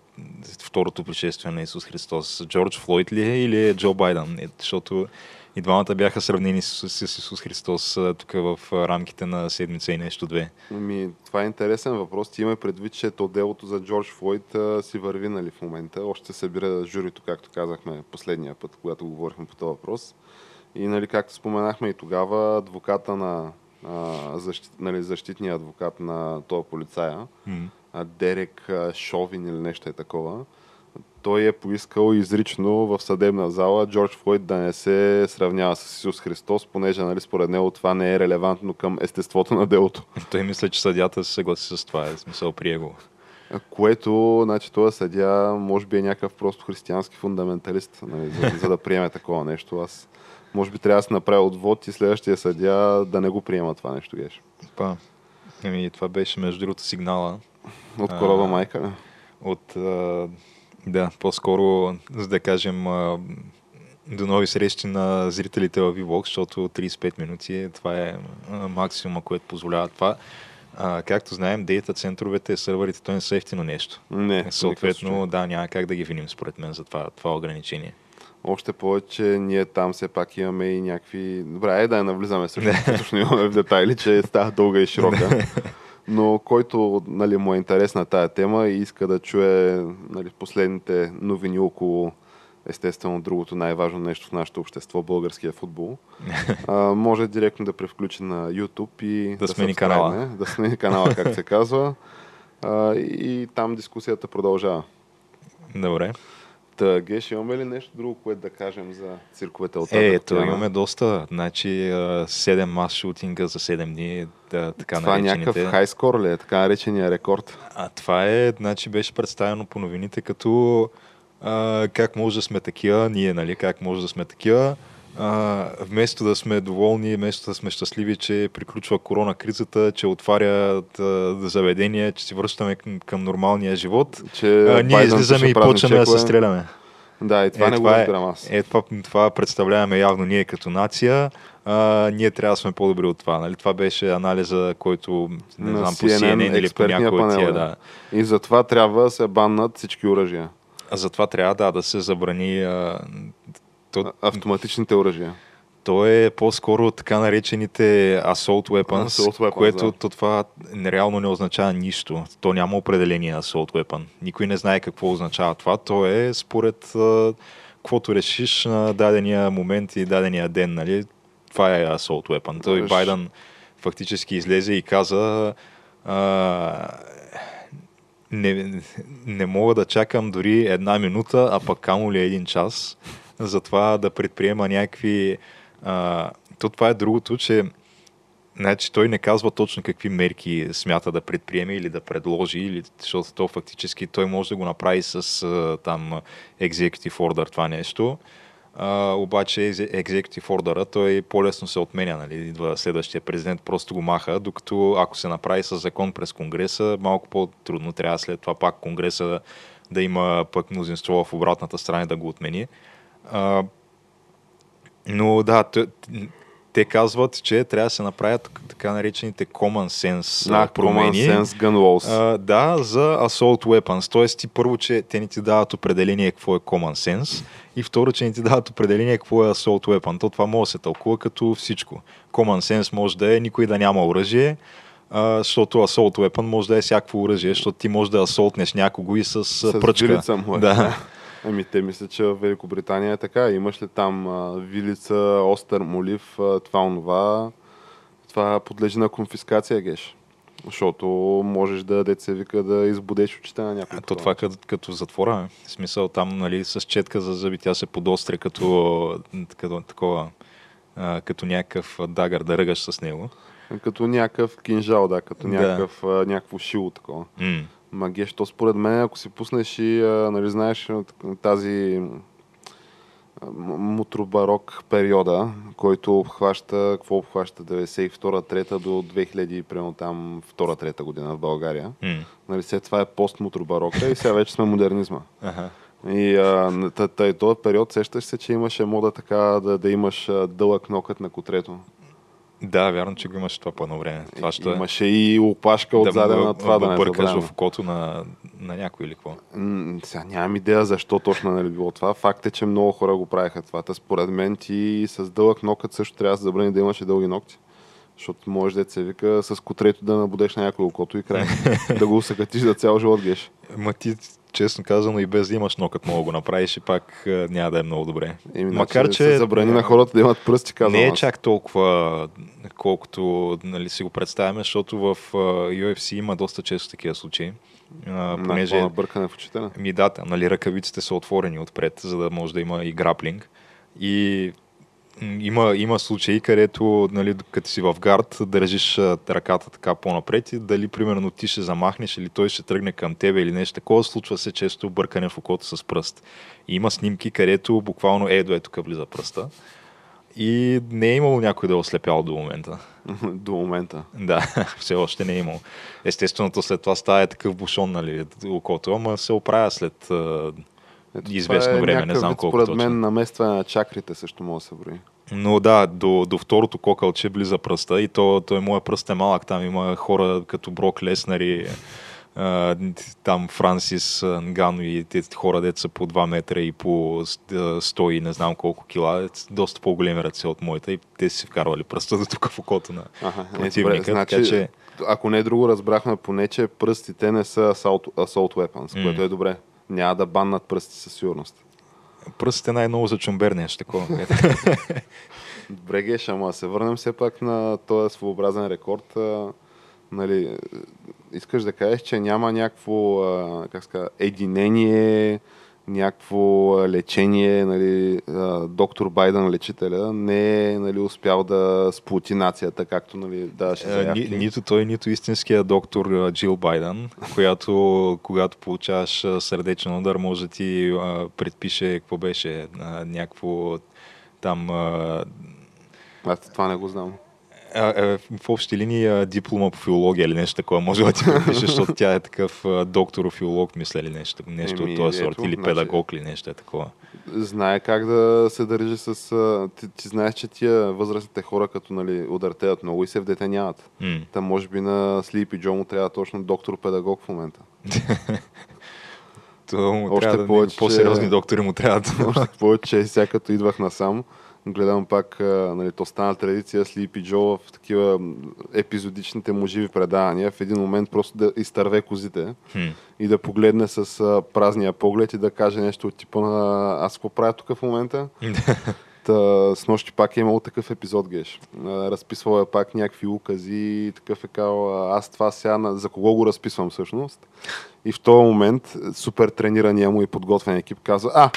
второто пришествие на Исус Христос. Джордж Флойд ли е или е Джо Байден? Е, защото и двамата бяха сравнени с, с Исус Христос тук в рамките на седмица и нещо две. Ами, това е интересен въпрос. Ти има предвид, че то делото за Джордж Флойд а, си върви нали, в момента. Още събира журито, както казахме последния път, когато говорихме по този въпрос. И нали, както споменахме и тогава, адвоката на защит, нали, защитния адвокат на този полицая, mm. Дерек Шовин или нещо е такова, той е поискал изрично в съдебна зала Джордж Флойд да не се сравнява с Исус Христос, понеже нали, според него това не е релевантно към естеството на делото. Той мисля, че съдята се съгласи с това, е смисъл при го. Което, значи, този съдя може би е някакъв просто християнски фундаменталист, нали, за, за да приеме такова нещо. Аз може би трябва да се направи отвод и следващия съдя да не го приема това нещо, геш. Па. Еми, това беше между другото сигнала. От корова майка? От, а, да, по-скоро, за да кажем, а, до нови срещи на зрителите в VBOX, защото 35 минути, това е максимума, което позволява това. А, както знаем, дейта центровете, сървърите, то не са ефтино нещо. Не. Съответно, да, няма как да ги виним, според мен, за това, това ограничение. Още повече ние там все пак имаме и някакви... Добре, е да не навлизаме също, имаме в детайли, че става дълга и широка. Но който нали, му е интерес на тая тема и иска да чуе нали, последните новини около естествено другото най-важно нещо в нашето общество, българския футбол, а, може директно да превключи на YouTube и да, да смени канала. Да смени канала, как се казва. А, и там дискусията продължава. Добре. Та, Геш, имаме ли нещо друго, което да кажем за цирковете от Е, ето, имаме доста. Значи, 7 мас шутинга за 7 дни. Да, така това е някакъв хайскор ли е, така наречения рекорд? А това е, значи беше представено по новините като а, как може да сме такива, ние, нали, как може да сме такива. А, вместо да сме доволни, вместо да сме щастливи, че приключва корона кризата, че отварят а, заведения, че си връщаме към, към нормалния живот, че а, ние излизаме и почваме да се стреляме. Да, и това е, не това го разбирам аз. Е, това, това представляваме явно ние като нация. А, ние трябва да сме по-добри от това. Нали? Това беше анализа, който не знам, CNN, по CNN или по някой от тия. Да. И затова трябва да се баннат всички оръжия. А затова трябва да, да се забрани а, то, автоматичните оръжия. То е по-скоро така наречените assault weapons, assault weapons което да. то това нереално не означава нищо. То няма определение assault weapon. Никой не знае какво означава това. То е според каквото решиш на дадения момент и дадения ден. Нали? Това е assault weapon. Той Реш... Байден фактически излезе и каза а, не, не мога да чакам дори една минута, а пък камо ли един час за това да предприема някакви... А, то това е другото, че Значи той не казва точно какви мерки смята да предприеме или да предложи, или, защото то фактически той може да го направи с там executive order това нещо. А, обаче executive order той по-лесно се отменя, нали? Идва следващия президент, просто го маха, докато ако се направи с закон през Конгреса, малко по-трудно трябва след това пак Конгреса да има пък мнозинство в обратната страна да го отмени. А, но да, те казват, че трябва да се направят така наречените common sense да, промени. Common sense gun laws. А, да, за assault weapons. Тоест ти първо, че те не ти дават определение какво е common sense и второ, че не ти дават определение какво е assault weapon. То това може да се тълкува като всичко. Common sense може да е никой да няма оръжие, а, защото assault weapon може да е всякакво оръжие, защото ти може да асолтнеш някого и с, с пръчка. Му е. Да. Ами те мисля, че в Великобритания е така. Имаш ли там а, вилица, остър, молив, а, това, онова. Това подлежи на конфискация, геш. Защото можеш да, деца вика, да избудеш очите на някой. То това като, като затвора. В смисъл там, нали, с четка за зъби тя се подостря като, като такова, а, като някакъв дагър да ръгаш с него. Като някакъв кинжал, да, като да. някакъв, а, някакво шило такова. Mm. Магеш, то според мен, ако си пуснеш и, а, нали, знаеш, тази мутробарок периода, който обхваща, какво обхваща 92-3 до 2000, примерно там 2-3 година в България. М. Нали, след това е постмутробарока и сега вече сме модернизма. И а, този период сещаш се, че имаше мода така да, да имаш дълъг нокът на котрето. Да, вярно, че го имаше това по едно време. Това ще Имаше и опашка отзаде му- на това да, му не бъркаш в окото на, на някой или какво. М, Сега нямам идея защо точно нали било това. Факт е, че много хора го правиха това. Та според мен ти с дълъг нокът също трябва да забрани да имаш и дълги ногти. Защото може да се вика с котрето да набудеш на някой окото и край. да го усъкатиш за цял живот геш. Ма ти, честно казано, и без да имаш нокът мога го направиш и пак а, няма да е много добре. Еми, Макар, значи че се забрани на хората да имат пръсти, казвам не е аз. чак толкова, колкото нали, си го представяме, защото в а, UFC има доста често такива случаи. А, понеже на бъркане в очите. Ми да, нали, ръкавиците са отворени отпред, за да може да има и граплинг. И има, има случаи, където, нали, като си в гард, държиш ръката така по-напред и дали, примерно, ти ще замахнеш или той ще тръгне към тебе или нещо такова, случва се често бъркане в окото с пръст. И има снимки, където буквално едо е тук влиза пръста. И не е имало някой да е ослепял до момента. До момента. Да, все още не е имало. Естественото след това става е такъв бушон, нали, окото, ама се оправя след Ето, Известно е време, не знам вид, колко Според точно. мен наместване на чакрите също може да се брои. Но да, до, до второто кокълче влиза пръста и то, той моят пръст е малък. Там има хора като Брок Леснери, а, там Франсис Нгано и тези хора, деца са по 2 метра и по с- а, 100 и не знам колко кила, е доста по-големи ръце от моята и те си вкарвали пръста до тук в окото на Аха, е, противника. добре, значи, така че ако не друго, разбрахме поне, че пръстите не са assault, assault weapons, М. което е добре. Няма да баннат пръсти със сигурност. пръстите най-много за чумбер нещо такова. Добре, Геш, ама се върнем все пак на този своеобразен рекорд. А, нали, искаш да кажеш, че няма някакво а, как ска, единение, някакво лечение, нали, доктор Байден, лечителя, не е нали, успял да сплоти нацията, както нали, даваше Е, заявки. Ни, нито той, нито истинския доктор Джил Байден, която когато получаваш сърдечен удар, може да ти а, предпише какво беше, а, някакво там а, Аз това не го знам. А, в общи линии диплома по филология или нещо такова. Може да ти предпише, защото тя е такъв доктор филолог, мисля ли нещо, нещо Еми, от този сорт. Или значи- педагог или нещо е такова. Знае как да се държи с... Ти, ти знаеш, че тия възрастните хора, като нали, удъртеят много и се вдетеняват. М. Та може би на Слипи Джо му трябва точно доктор-педагог в момента. То му Още трябва да, повече, по-сериозни доктори му трябва Още повече, сега като идвах насам, гледам пак, нали, то стана традиция Слипи Джо в такива епизодичните му живи предавания. В един момент просто да изтърве козите Хм. и да погледне с празния поглед и да каже нещо от типа на аз какво правя тук в момента? Та, с нощи пак е имало такъв епизод, Геш. Разписвал е пак някакви укази и такъв е казал, «А, аз това сега на- за кого го разписвам всъщност. И в този момент супер тренирания му и подготвен екип казва, а,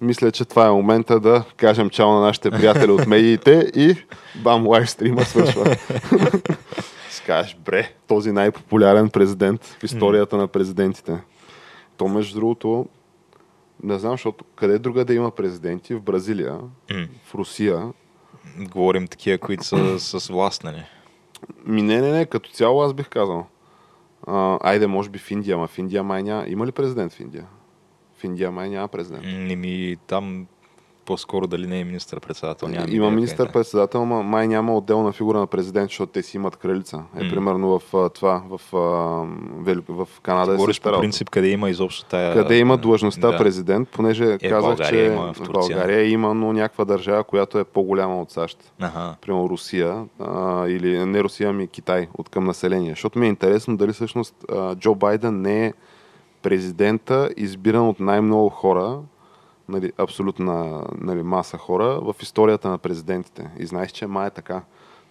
мисля, че това е момента да кажем чао на нашите приятели от медиите и бам, лайвстрима свършва. Скажеш, бре, този най-популярен президент в историята на президентите. То, между другото, не знам, защото къде друга да има президенти? В Бразилия, в Русия. Говорим такива, които са с власт, нали? Ми не, не, не, като цяло аз бих казал. А, айде, може би в Индия, ама в Индия май няма. Има ли президент в Индия? В Индия май няма президент. Не ми там по-скоро дали не е министър-председател. Нямам Има идея министър-председател, ама май няма отделна фигура на президент, защото те си имат кралица. Е, М. примерно в това, в, Вели- в Канада е Говориш по принцип къде има изобщо тая... Къде има длъжността да. президент, понеже Е, в казах, България че има, в в. България има, но някаква държава, която е по-голяма от САЩ. Ага. Примерно Русия, а, или не Русия, ами Китай от към население. Защото ми е интересно дали всъщност а, Джо Байден не е президента, избиран от най-много хора, нали, абсолютна нали, маса хора в историята на президентите. И знаеш, че май е така.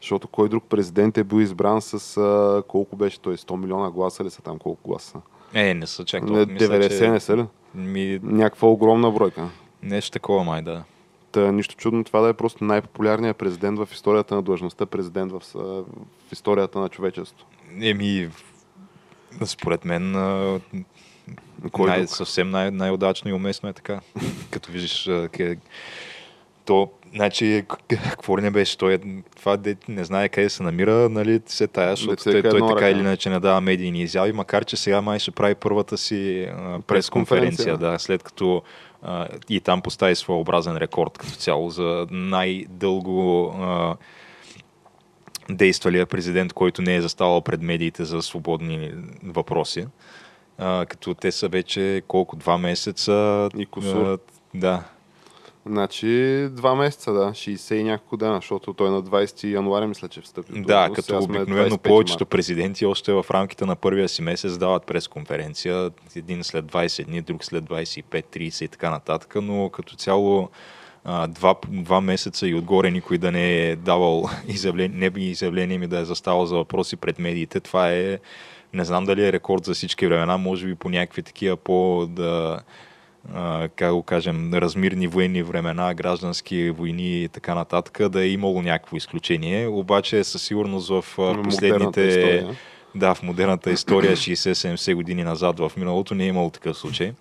Защото кой друг президент е бил избран с а, колко беше той? 100 милиона гласа ли са там? Колко гласа? Е, не са чак толкова. Мисля, 90 че... не са ли? Ми, Някаква огромна бройка. нещо такова май, да. Та, нищо чудно това да е просто най-популярният президент в историята на длъжността, президент в, в историята на човечеството. Еми, според мен Кой най- друг? съвсем най- най-удачно и уместно е така. Като виждаш къде, То, значи, какво ли не беше? Той, е- това де, не знае къде се намира, нали, се тая, защото той, той така или иначе не дава медийни изяви, макар че сега май ще прави първата си а, пресконференция, да, след като а, и там постави своеобразен рекорд като цяло за най-дълго а, действалия президент, който не е заставал пред медиите за свободни въпроси. А, като те са вече колко, два месеца. И косур. А, да, Значи два месеца, да, 60 и няколко дена, защото той на 20 януари мисля, че встъпи. Да, като обикновено повечето президенти още в рамките на първия си месец дават пресконференция, един след 20 дни, друг след 25, 30 и така нататък, но като цяло два, два месеца и отгоре никой да не е давал изявление, не би изявление ми да е заставал за въпроси пред медиите. Това е, не знам дали е рекорд за всички времена, може би по някакви такива по да как го кажем, размирни военни времена, граждански войни и така нататък, да е имало някакво изключение. Обаче със сигурност в последните... Да, в модерната история 60-70 години назад в миналото не е имало такъв случай.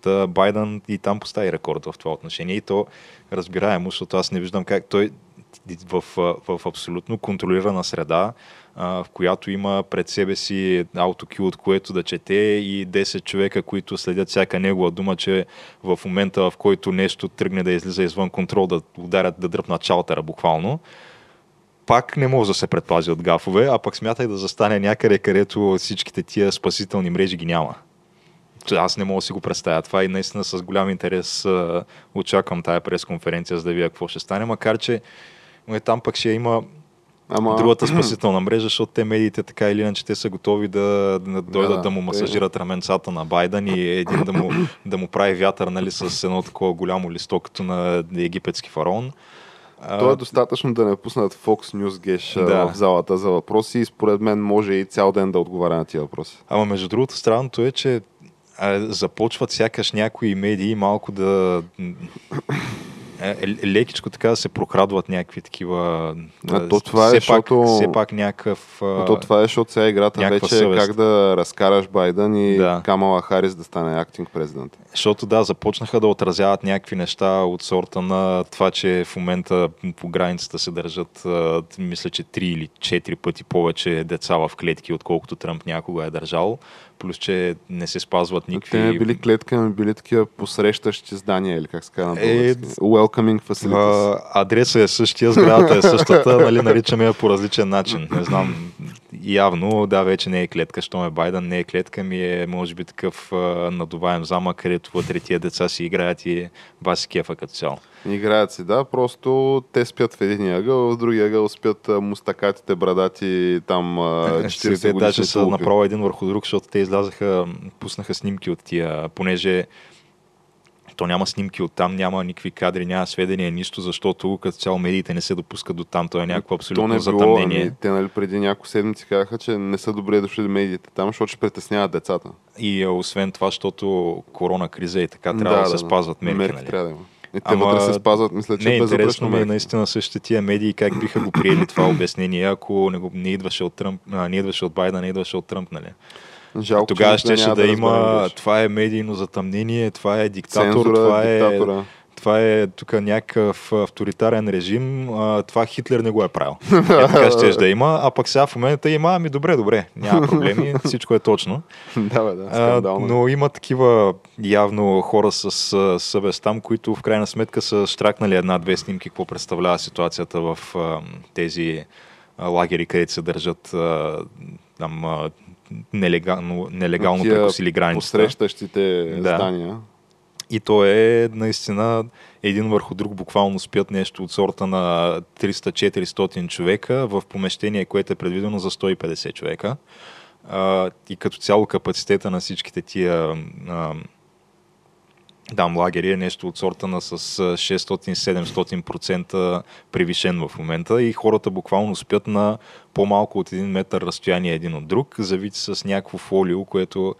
Та Байден и там постави рекорд в това отношение и то разбираемо, защото аз не виждам как той в, в абсолютно контролирана среда в която има пред себе си аутокю, от което да чете и 10 човека, които следят всяка негова дума, че в момента, в който нещо тръгне да излиза извън контрол, да ударят, да дръпнат чалтера буквално, пак не може да се предпази от гафове, а пък смятай да застане някъде, където всичките тия спасителни мрежи ги няма. Аз не мога да си го представя това и наистина с голям интерес очаквам тая пресконференция, за да видя какво ще стане, макар че там пък ще има Ама... другата спасителна мрежа, защото те медиите така или иначе те са готови да, да дойдат да, да му масажират раменцата на Байден и един да му, да му прави вятър нали, с едно такова голямо листо, като на египетски фараон. То е достатъчно да не пуснат Fox News Геш да. в залата за въпроси и според мен може и цял ден да отговаря на тия въпроси. Ама между другото странното е, че започват сякаш някои медии малко да е, е, лекичко така да се прокрадват някакви такива... А, то това е, все, защото... пак, все пак някакъв... А... То това е, защото сега играта вече е съвест. как да разкараш Байден и да. Камала Харис да стане актинг президент. Защото да, започнаха да отразяват някакви неща от сорта на това, че в момента по границата се държат, мисля, че 3 или 4 пъти повече деца в клетки, отколкото Тръмп някога е държал плюс, че не се спазват никакви... Те не били клетка, не били такива посрещащи здания, или как се казва е, Welcoming facilities. Адреса е същия, сградата е същата, нали, наричаме я по различен начин. Не знам, явно, да, вече не е клетка, що ме Байден не е клетка, ми е, може би, такъв а, надуваем замък, където вътре тия деца си играят и баси кефа като цяло. Играят си, да, просто те спят в един ъгъл, в другия ъгъл спят мустакатите, брадати, там 40 години. Те даже са направо един върху друг, защото те излязаха, пуснаха снимки от тия, понеже то няма снимки от там, няма никакви кадри, няма сведения, нищо, защото като цяло медиите не се допускат до там. То е някакво абсолютно то не затъмнение. Ами, те нали, преди няколко седмици казаха, че не са добре дошли до медиите там, защото ще притесняват децата. И освен това, защото корона криза и така трябва да, да, да се спазват мерки. мерки нали? трябва да има. И те Ама, вътре се спазват, мисля, че не, е интересно ми е наистина същите тия медии как биха го приели това обяснение, ако не, го, не идваше от Тръмп, а, не идваше от Байден, не идваше от Тръмп, нали? Жалко, Тогава ще, ще да, да има, това е медийно затъмнение, това е диктатор, Цензура, това е... Диктатора това е тук някакъв авторитарен режим, а, това Хитлер не го е правил. Е, така ще да има, а пък сега в момента има, ами добре, добре, няма проблеми, всичко е точно. да, бе, да, а, но има такива явно хора с съвест там, които в крайна сметка са штракнали една-две снимки, какво представлява ситуацията в а, тези а, лагери, където се държат а, там, а, нелегално, нелегално прекусили границата. Посрещащите да. здания. И то е наистина един върху друг буквално спят нещо от сорта на 300-400 човека в помещение, което е предвидено за 150 човека. А, и като цяло капацитета на всичките тия а, дам лагери е нещо от сорта на с 600-700% превишен в момента и хората буквално спят на по-малко от един метър разстояние един от друг, завити с някакво фолио, което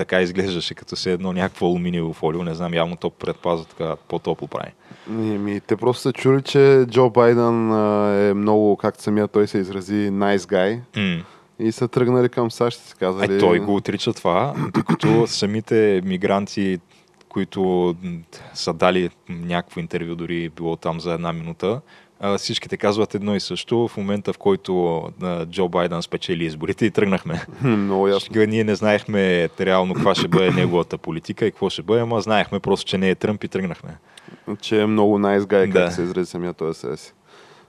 така изглеждаше като се едно някакво алуминиево фолио. Не знам, явно то предпазва така по-топло прави. Ми, те просто са чули, че Джо Байден е много, както самия той се изрази, nice guy. Mm. И са тръгнали към САЩ, си казали. Е, той го отрича това, докато самите мигранти които са дали някакво интервю, дори било там за една минута, а, всичките казват едно и също. В момента, в който а, Джо Байден спечели изборите и тръгнахме. Много ясно. Ние не знаехме реално каква ще бъде неговата политика и какво ще бъде, ама знаехме просто, че не е Тръмп и тръгнахме. Че е много nice guy, Да. как се изрази самия този СС.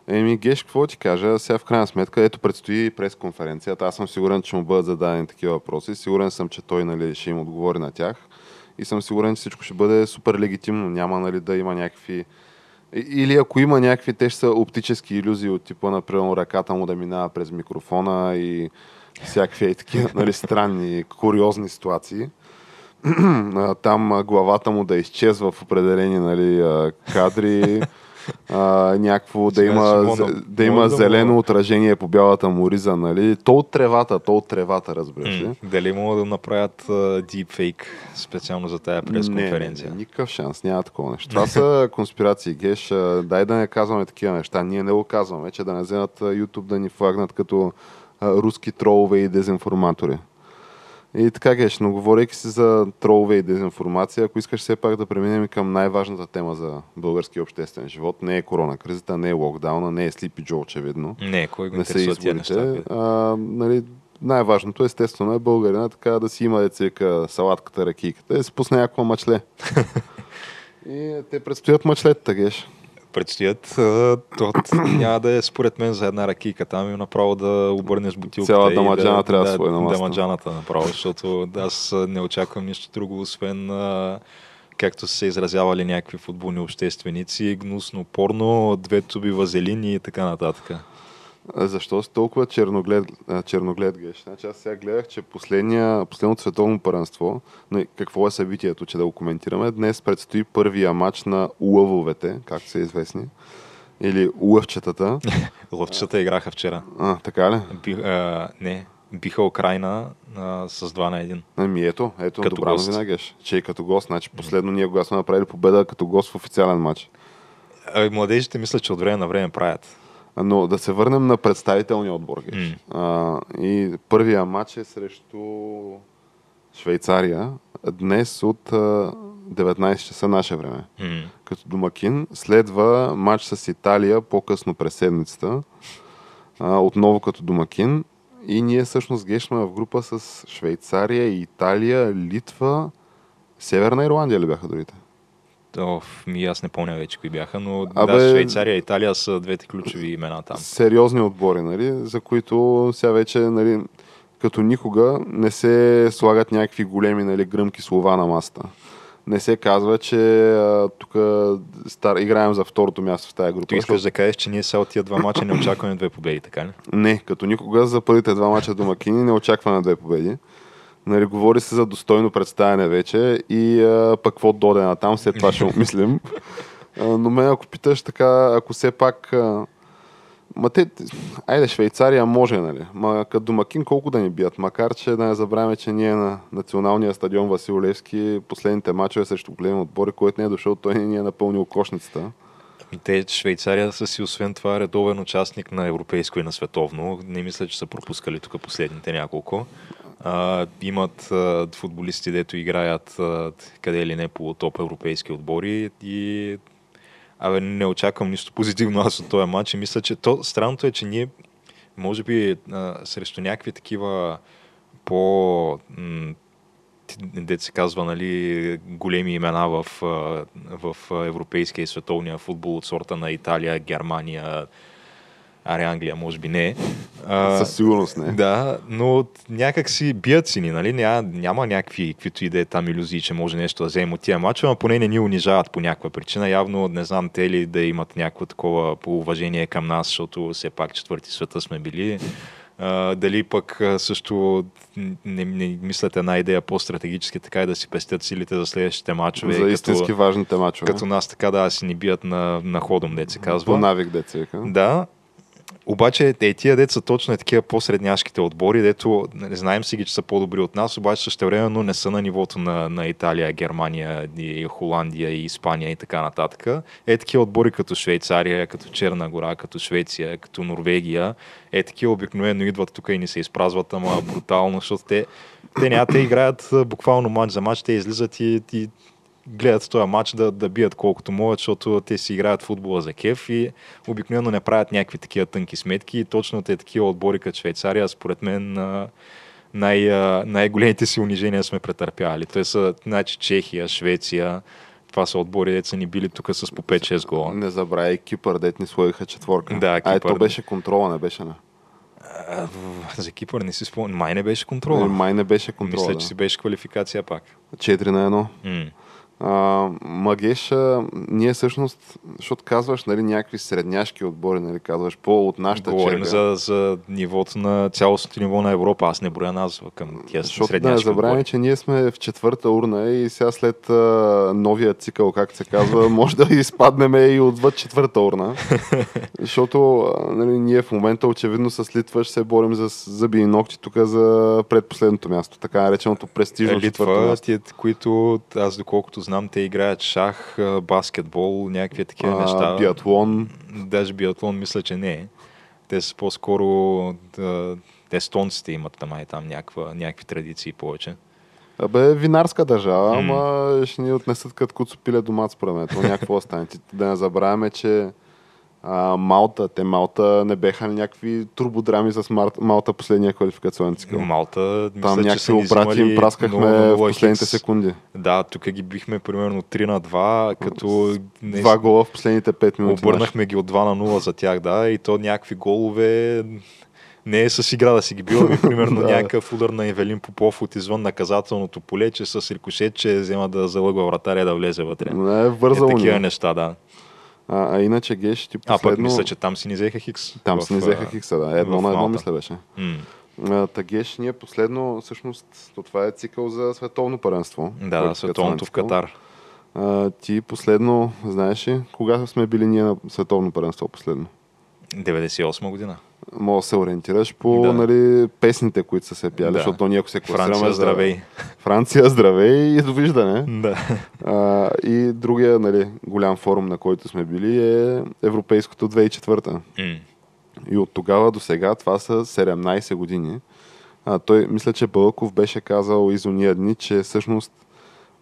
Еми, Геш, какво ти кажа? Сега в крайна сметка, ето предстои пресконференцията. Аз съм сигурен, че му бъдат зададени такива въпроси. Сигурен съм, че той нали, ще им отговори на тях. И съм сигурен, че всичко ще бъде супер легитимно. Няма нали, да има някакви... Или ако има някакви, те ще са оптически иллюзии от типа, например, ръката му да минава през микрофона и всякакви такива нали, странни, куриозни ситуации. Там главата му да изчезва в определени нали, кадри, а, някакво да Сега има, да- да има да зелено му- отражение по бялата му риза, нали? То от тревата, то от тревата, разбираш ли? Дали могат да направят deepfake специално за тая пресконференция? Не, никакъв шанс, няма такова нещо. Това са конспирации, Геш. Дай да не казваме такива неща. Ние не го казваме, че да не вземат YouTube да ни флагнат като руски тролове и дезинформатори. И така, Геш, но говорейки си за тролове и дезинформация, ако искаш все пак да преминем към най-важната тема за българския обществен живот, не е корона кризата, не е локдауна, не е Слипи Джо, очевидно Не, кой го не са неща? изборите. бе? А, нали, най-важното естествено е българина така да си има деца салатката, ракийката и да си пусне някакво мачле. и те предстоят мачлетата, геш. Предстоят, то няма да е според мен за една ракийка. Там и направо да обърнеш бутилката. Цяла и дамаджана трябва да свои на. Дамаджаната направо, защото аз не очаквам нищо друго, освен както са се изразявали някакви футболни общественици, гнусно порно, две туби вазелини и така нататък. Защо си толкова черноглед, черноглед геш? Значи аз сега гледах, че последния, последното световно първенство, какво е събитието, че да го коментираме, днес предстои първия матч на лъвовете, както са известни, или лъвчетата. Лъвчета играха вчера. А, така ли? Би, а, не, биха Украина а, с 2 на 1. Ами ето, ето Като добра гост. новина, Геш. Че и като гост, значи последно ние кога сме направили победа като гост в официален матч. А, младежите мисля, че от време на време правят. Но да се върнем на представителния отбор. А, и първия матч е срещу Швейцария. Днес от а, 19 часа наше време. М. Като домакин следва матч с Италия по-късно през седмицата. А, отново като домакин. И ние всъщност Геш сме в група с Швейцария, Италия, Литва, Северна Ирландия ли бяха другите? Оф, ми аз не помня вече кои бяха, но Абе- да, Швейцария и Италия са двете ключови имена там. сериозни отбори, нали, за които сега вече нали, като никога не се слагат някакви големи нали, гръмки слова на масата. Не се казва, че тук стар, играем за второто място в тази група. Ти искаш да кажеш, че ние сега от тия два мача не очакваме две победи, така ли? Не, като никога за първите два мача домакини не очакваме две победи. Нали, говори се за достойно представяне вече и пък какво доде на там, след това ще обмислим. Но мен ако питаш така, ако все пак... Ма те, айде Швейцария може, нали? Ма като домакин колко да ни бият? Макар, че да не забравяме, че ние на националния стадион Васил Левски последните мачове срещу големи отбори, който не е дошъл, той не ни е напълнил кошницата. И те, Швейцария са си, освен това, редовен участник на европейско и на световно. Не мисля, че са пропускали тук последните няколко. А, имат а, футболисти, дето играят а, къде ли не по топ европейски отбори и Абе, не очаквам нищо позитивно аз от този матч и мисля, че то, странното е, че ние може би а, срещу някакви такива по м, дето се казва, нали, големи имена в, в европейския и световния футбол от сорта на Италия, Германия, аре Англия, може би не. А, Със сигурност не. да, но някак си бият си ни, нали? Няма, няма някакви, каквито и да е там иллюзии, че може нещо да вземем от тия мачове, но поне не ни унижават по някаква причина. Явно не знам те ли да имат някакво такова поуважение към нас, защото все пак четвърти света сме били. А, дали пък също не, не мислят една идея по-стратегически, така и да си пестят силите за следващите мачове. За истински като, важните мачове. като нас така да си ни бият на, на ходом, де се казва. По навик, деца. Да, обаче е, тия деца точно е такива по-средняшките отбори, дето не знаем си ги, че са по-добри от нас, обаче също времено не са на нивото на, на Италия, Германия, и Холандия и Испания и така нататък. Е такива отбори като Швейцария, като Черна гора, като Швеция, като Норвегия, е такива обикновено идват тук и ни се изпразват, ама брутално, защото те, те няма, те играят буквално матч за матч, те излизат и, и гледат този матч да, да бият колкото могат, защото те си играят футбола за кеф и обикновено не правят някакви такива тънки сметки. И точно те такива отбори като Швейцария, според мен, най- най-големите си унижения сме претърпявали. Те са значи, Чехия, Швеция, това са отбори, деца ни били тук с по 5-6 гола. Не забравяй Кипър, дет ни сложиха четворка. Да, Кипър. то беше контрола, не беше на. А, За Кипър не си спомням. Май не беше контрола. Е, Май не беше контрола. Мисля, да. че си беше квалификация пак. 4 на 1. М. А, Магеш, а, ние всъщност, защото казваш, нали, някакви средняшки отбори, нали, казваш по от нашата Говорим черга. за, за нивото на цялостното ниво на Европа. Аз не броя нас към тия Защото да средняшки забравяме, отбори. че ние сме в четвърта урна и сега след а, новия цикъл, както се казва, може да изпаднем и отвъд четвърта урна. Защото нали, ние в момента очевидно с Литва ще се борим за зъби и ногти тук за предпоследното място, така нареченото престижно четвърто Литва, място. тия, които аз доколкото знам, те играят шах, баскетбол, някакви такива неща. А, биатлон, Даже биатлон мисля, че не е. Те са по-скоро да, естонците имат там, май там някаква, някакви традиции повече. Абе, винарска държава, ама ще ни отнесат като куцопиле домат, според мен. То някакво остане. Да не забравяме, че а, Малта, те Малта не беха ли някакви турбодрами с Мар... Малта последния квалификационен цикъл. Малта, Там мисля, че са някакви обрати им праскахме 0-0 в последните хикс. секунди. Да, тук ги бихме примерно 3 на 2, като не, Два гола в последните 5 минути. обърнахме ги от 2 на 0 за тях, да, и то някакви голове не е с игра да си ги бил, примерно Да. някакъв удар на Евелин Попов от извън наказателното поле, че с рикошет, че взема да залъгва вратаря да влезе вътре. Не е Е, такива ни. неща, да. А, а иначе Геш, ти А последно... пък мисля, че там си ни взеха Хикс. Там в, си ни взеха а, хикса, да. Едно на едно, мисля беше. А, Тагеш, ние последно, всъщност, то това е цикъл за световно първенство. Да, да, световното в. Катар. А, ти последно, знаеш ли, кога сме били ние на световно първенство последно? 98 година. Мога да се ориентираш по Да. нали, песните, които са се пяли, Да. защото ние ако се класираме Франция, за- здравей. Франция, здравей и довиждане. Да. А, и другия нали, голям форум, на който сме били е Европейското 2004. М. И от тогава до сега това са 17 години. А, той, мисля, че Бълков беше казал из уния дни, че всъщност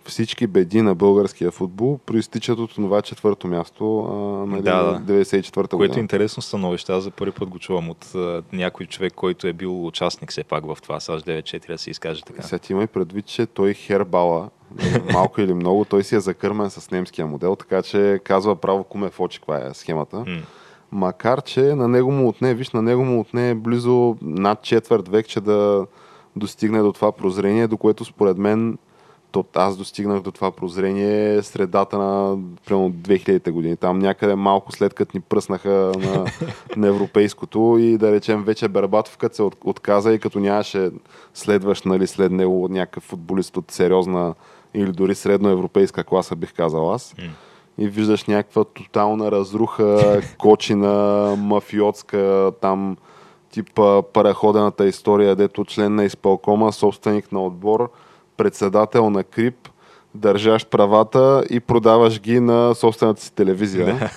всички беди на българския футбол проистичат от това четвърто място а, нали, Да, да. 94-та Което е година. интересно становище. Аз за първи път го чувам от а, някой човек, който е бил участник все пак в това. САЩ 9-4 да се изкаже така. Сега ти имай предвид, че той Хербала, малко или много, той си е закърмен с немския модел, така че казва право куме в очи каква е схемата. Макар, че на него му отне, виж, на него му отне близо над четвърт век, че да достигне до това прозрение, до което според мен то, аз достигнах до това прозрение средата на примерно 2000-те години. Там някъде малко след като ни пръснаха на, на европейското и да речем вече Бербатов като се от- отказа и като нямаше следващ нали, след него някакъв футболист от сериозна или дори средноевропейска класа, бих казал аз и виждаш някаква тотална разруха, кочина, мафиотска, там типа параходената история, дето член на изпълкома, собственик на отбор, председател на Крип, държаш правата и продаваш ги на собствената си телевизия.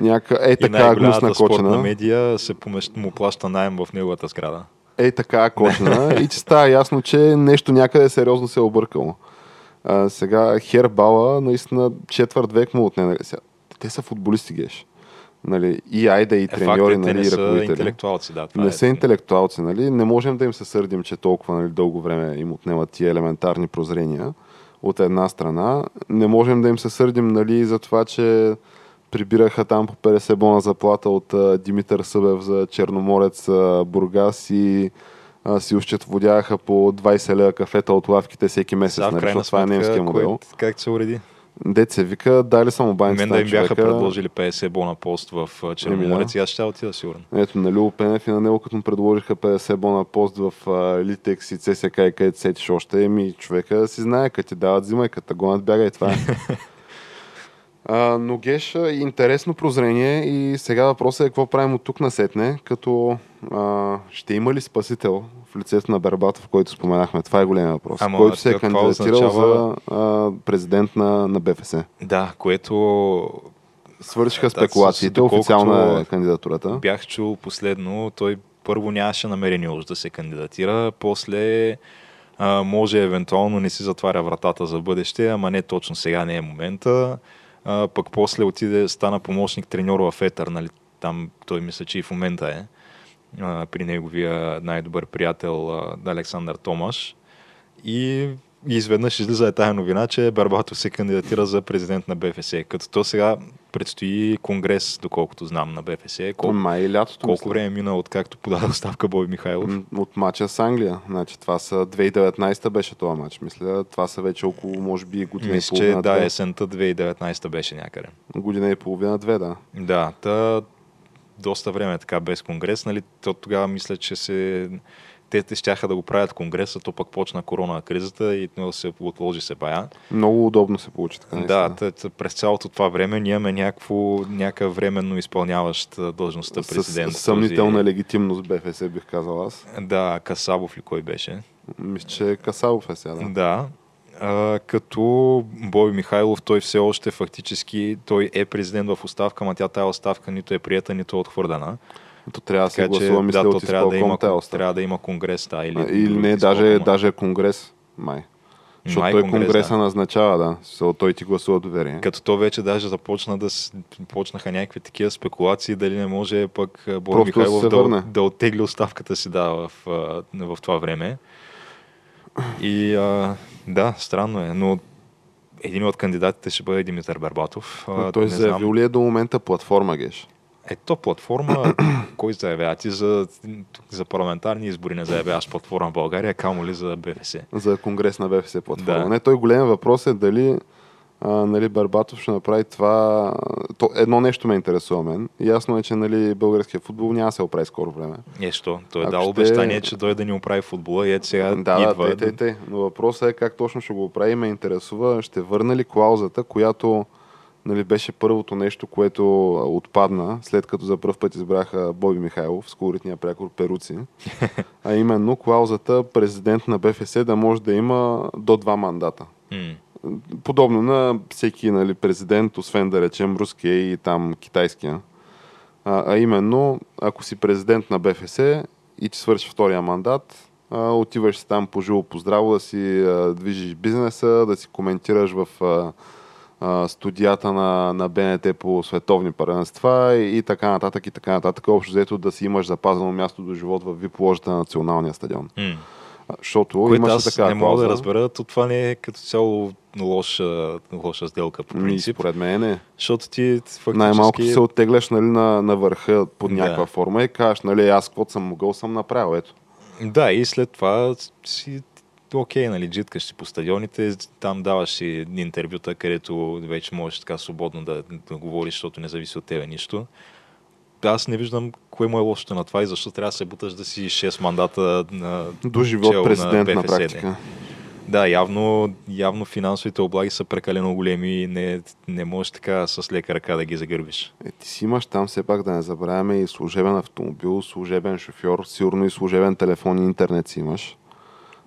Някаква, е И така гнусна най-голямата спортна кочина. медия се помещ... му плаща найем в неговата сграда. Е така кочина. и че става ясно, че нещо някъде сериозно се е объркало. А, сега Хербала, наистина четвърт век му отне. Нали? Те са футболисти, геш. Нали? И айде, и Е, треньори, факт е, нали, не и са ръководители. интелектуалци. Да, Не е. са интелектуалци, нали? Не можем да им се сърдим, че толкова нали, дълго време им отнемат тия елементарни прозрения от една страна. Не можем да им се сърдим, нали, за това, че прибираха там по 50 бона заплата от а, Димитър Събев за Черноморец а, Бургас и а, си ощетводяха по 20 лева кафета от лавките всеки месец, в нали, това е немския модел. кой- как се уреди? Дет се вика, дали са му баницата Мен да им бяха човека. предложили 50 бона пост в Черноморец и аз ще отида сигурно. Ето, на Любо Пенев и на него, като му предложиха 50 бона пост в Литекс и ЦСК и където сетиш още, еми човека си знае, като ти дават, взимай, като гонят, бягай, това е. А, но Геш, интересно прозрение и сега въпросът е какво правим от тук насетне, като а, ще има ли спасител в лицето на Бербатов, който споменахме? Това е големия въпрос. Ама, който се е кандидатирал означава- за а, президент на, на БФС. Да, което Свършиха Да, спекулациите, доколкото- официална е кандидатурата. бях чул последно, той първо нямаше намерение уж да се кандидатира, после А, може евентуално не си затваря вратата за бъдеще, ама не точно сега не е момента. А, пък после отиде, стана помощник треньор в Етър, нали? Там той мисля, че и в момента е. А, при неговия най-добър приятел а, Александър Томаш. И и изведнъж излиза е тая новина, че Барбатов се кандидатира за президент на БФС. Като то сега предстои конгрес, доколкото знам, на БФС. Колко, май и лятото. Колко мисля. време мина откакто подаде оставка Бой Михайлов? От мача с Англия. Значи това са 2019 беше този матч. Мисля, това са вече около, може би, година и Мисля, че половина. да, две. есента 2019 беше някъде. Година и половина, две, да. Да, та доста време е така без конгрес, нали? То тогава мисля, че се... Те, те щяха да го правят конгреса, то пък почна корона кризата и но се отложи се бая. Много удобно се получи така. Да, тъ, през цялото това време ние имаме някакво, някакъв временно изпълняващ длъжността президент. С съмнителна Този- легитимност БФС, бих казал аз. Да, Касабов ли кой беше? Мисля, че Касалов е сега. Да. Да. А, като Бой Михайлов, той все още фактически, той е президент в оставка, ма тя тая оставка нито е прията, нито е отхвърдена. То трябва да се Така че, гласува, мисля, да, от трябва да, има, трябва да има конгрес, да, или, А, Или не, даже, даже конгрес, май. Защото Май той конгрес, конгреса да. назначава, да. Со, той ти гласува доверие. Като то вече даже започна да почнаха някакви такива спекулации, дали не може пък да Михайлов да, върне. да оттегли оставката си да, в, в това време. И а, да, странно е, но един от кандидатите ще бъде Димитър Барбатов. А, той заявил ли е до момента платформа, Геш? Ето платформа, кой заявява? Ти за, за парламентарни избори не заявяваш платформа в България, камо ли за БФС? За конгрес на БФС платформа. Да. Не, той голям въпрос е дали а, нали, Барбатов ще направи това. То, едно нещо ме интересува мен. Ясно е, че нали, българския футбол няма да се оправи скоро време. Е, що? Той е дал ще- обещание, че дойде да ни оправи футбола и ето сега Да, идва. да, те, те, те. Но въпросът е как точно ще го оправи. Ме интересува, ще върне ли клаузата, която нали, беше първото нещо, което отпадна, след като за първ път избраха Боби Михайлов с колоритния прякор Перуци. А именно клаузата президент на БФС да може да има до два мандата. Подобно на всеки нали, президент, освен да речем руския и там китайския. А, а именно, ако си президент на БФС и ти свърши втория мандат, а, отиваш си там по живо, по здраво да си а, движиш бизнеса, да си коментираш в а, а, студията на, на БНТ по световни първенства и, и така нататък и така нататък. Общо взето да си имаш запазено място до живот в ложата на националния стадион. А, Защото Което имаше аз така не мога да разбера, то това не е като цяло лоша, лоша сделка по принцип. според мен не. Защото ти фактически... Най-малко се оттегляш нали, на, на върха под Да. някаква форма и кажеш, нали, аз каквото съм могъл, съм направил. Ето. Да, и след това си окей, нали, джиткаш си по стадионите, там даваш си интервюта, където вече можеш така свободно да, да говориш, защото не зависи от тебе нищо. Аз не виждам кое му е лошото на това и защо трябва да се буташ да си 6 мандата на До живот чел президент на, БФС, не. практика. Да, явно, явно финансовите облаги са прекалено големи и не, не можеш така с лека ръка да ги загърбиш. Е, ти си имаш там все пак да не забравяме и служебен автомобил, служебен шофьор, сигурно и служебен телефон и интернет си имаш.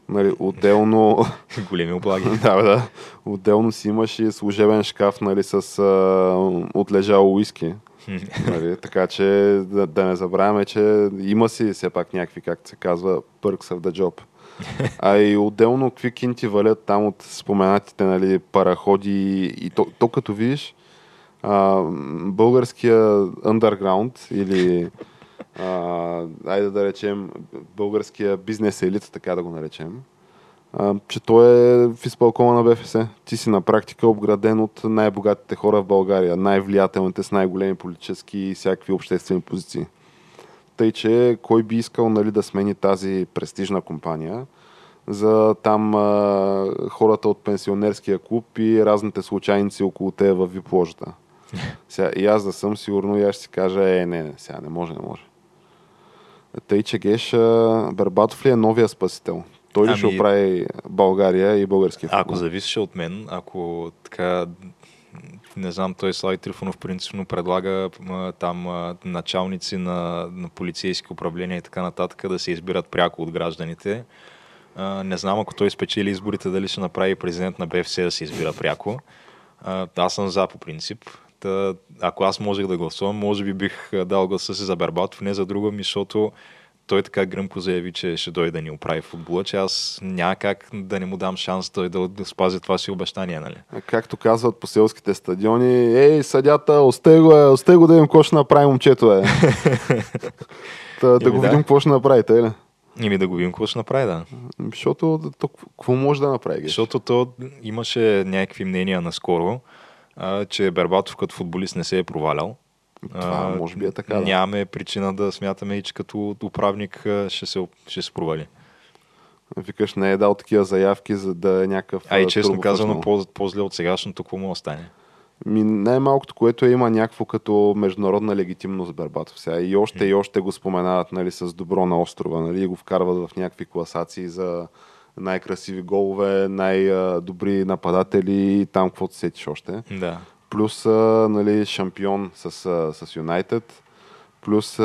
Нали, отделно, Големи облаги. да, да, отделно си имаш и служебен шкаф нали, с а, отлежало уиски. Нали, така че да, да не забравяме, че има си все пак някакви, както се казва, perks of the job. А и отделно какви кинти валят там от споменатите нали, параходи и то, то като видиш а, българския underground или а, айде да речем българския бизнес елит, така да го наречем, а, че той е в изпълкома на БФС. Ти си на практика обграден от най-богатите хора в България, най-влиятелните с най-големи политически и всякакви обществени позиции. Тъй, че кой би искал нали, да смени тази престижна компания за там а, хората от пенсионерския клуб и разните случайници около те в вип-ложата. Сега, и аз да съм сигурно и аз ще си кажа, е, не, не, сега не може, не може. Тъй, че Геш, Бербатов ли е новия спасител? Той ли ще Ами- оправи България и българския футбол? Ако зависеше от мен, ако така не знам, той Слави Трифонов принципно предлага там началници на, на полицейски управления и така нататък да се избират пряко от гражданите. Не знам, ако той спечели изборите, дали ще направи президент на БФС да се избира пряко. Аз съм за по принцип. Та, ако аз можех да гласувам, може би бих дал гласа си за Бербатов, не за друго ми, защото той така гръмко заяви, че ще дойде да ни оправи футбола, че аз няма как да не му дам шанс той да, да спази това си обещание, нали? А Както казват по селските стадиони, ей, съдята, осте го, е, осте го да им какво ще направи момчето, е. Та, да Еми го да. видим какво ще направи, тъй ли? Ими да го видим какво ще направи, да. Защото то, какво може да направи? Геш? Защото то имаше някакви мнения наскоро, а, че Бербатов като футболист не се е провалял. Това може би е така, да. Нямаме причина да смятаме и че като управник а, ще се, ще се провали. Викаш, не е дал такива заявки, за да е някакъв... А и а, честно казано, по, по-зле от сегашното, какво му остане? Ми, най-малкото, което е, има някакво като международна легитимност Бербатов сега. И още и още го споменават нали, с добро на острова. Нали, и го вкарват в някакви класации за най-красиви голове, най-добри нападатели и там каквото сетиш още. Да. Плюс нали, шампион с, с Юнайтед. Плюс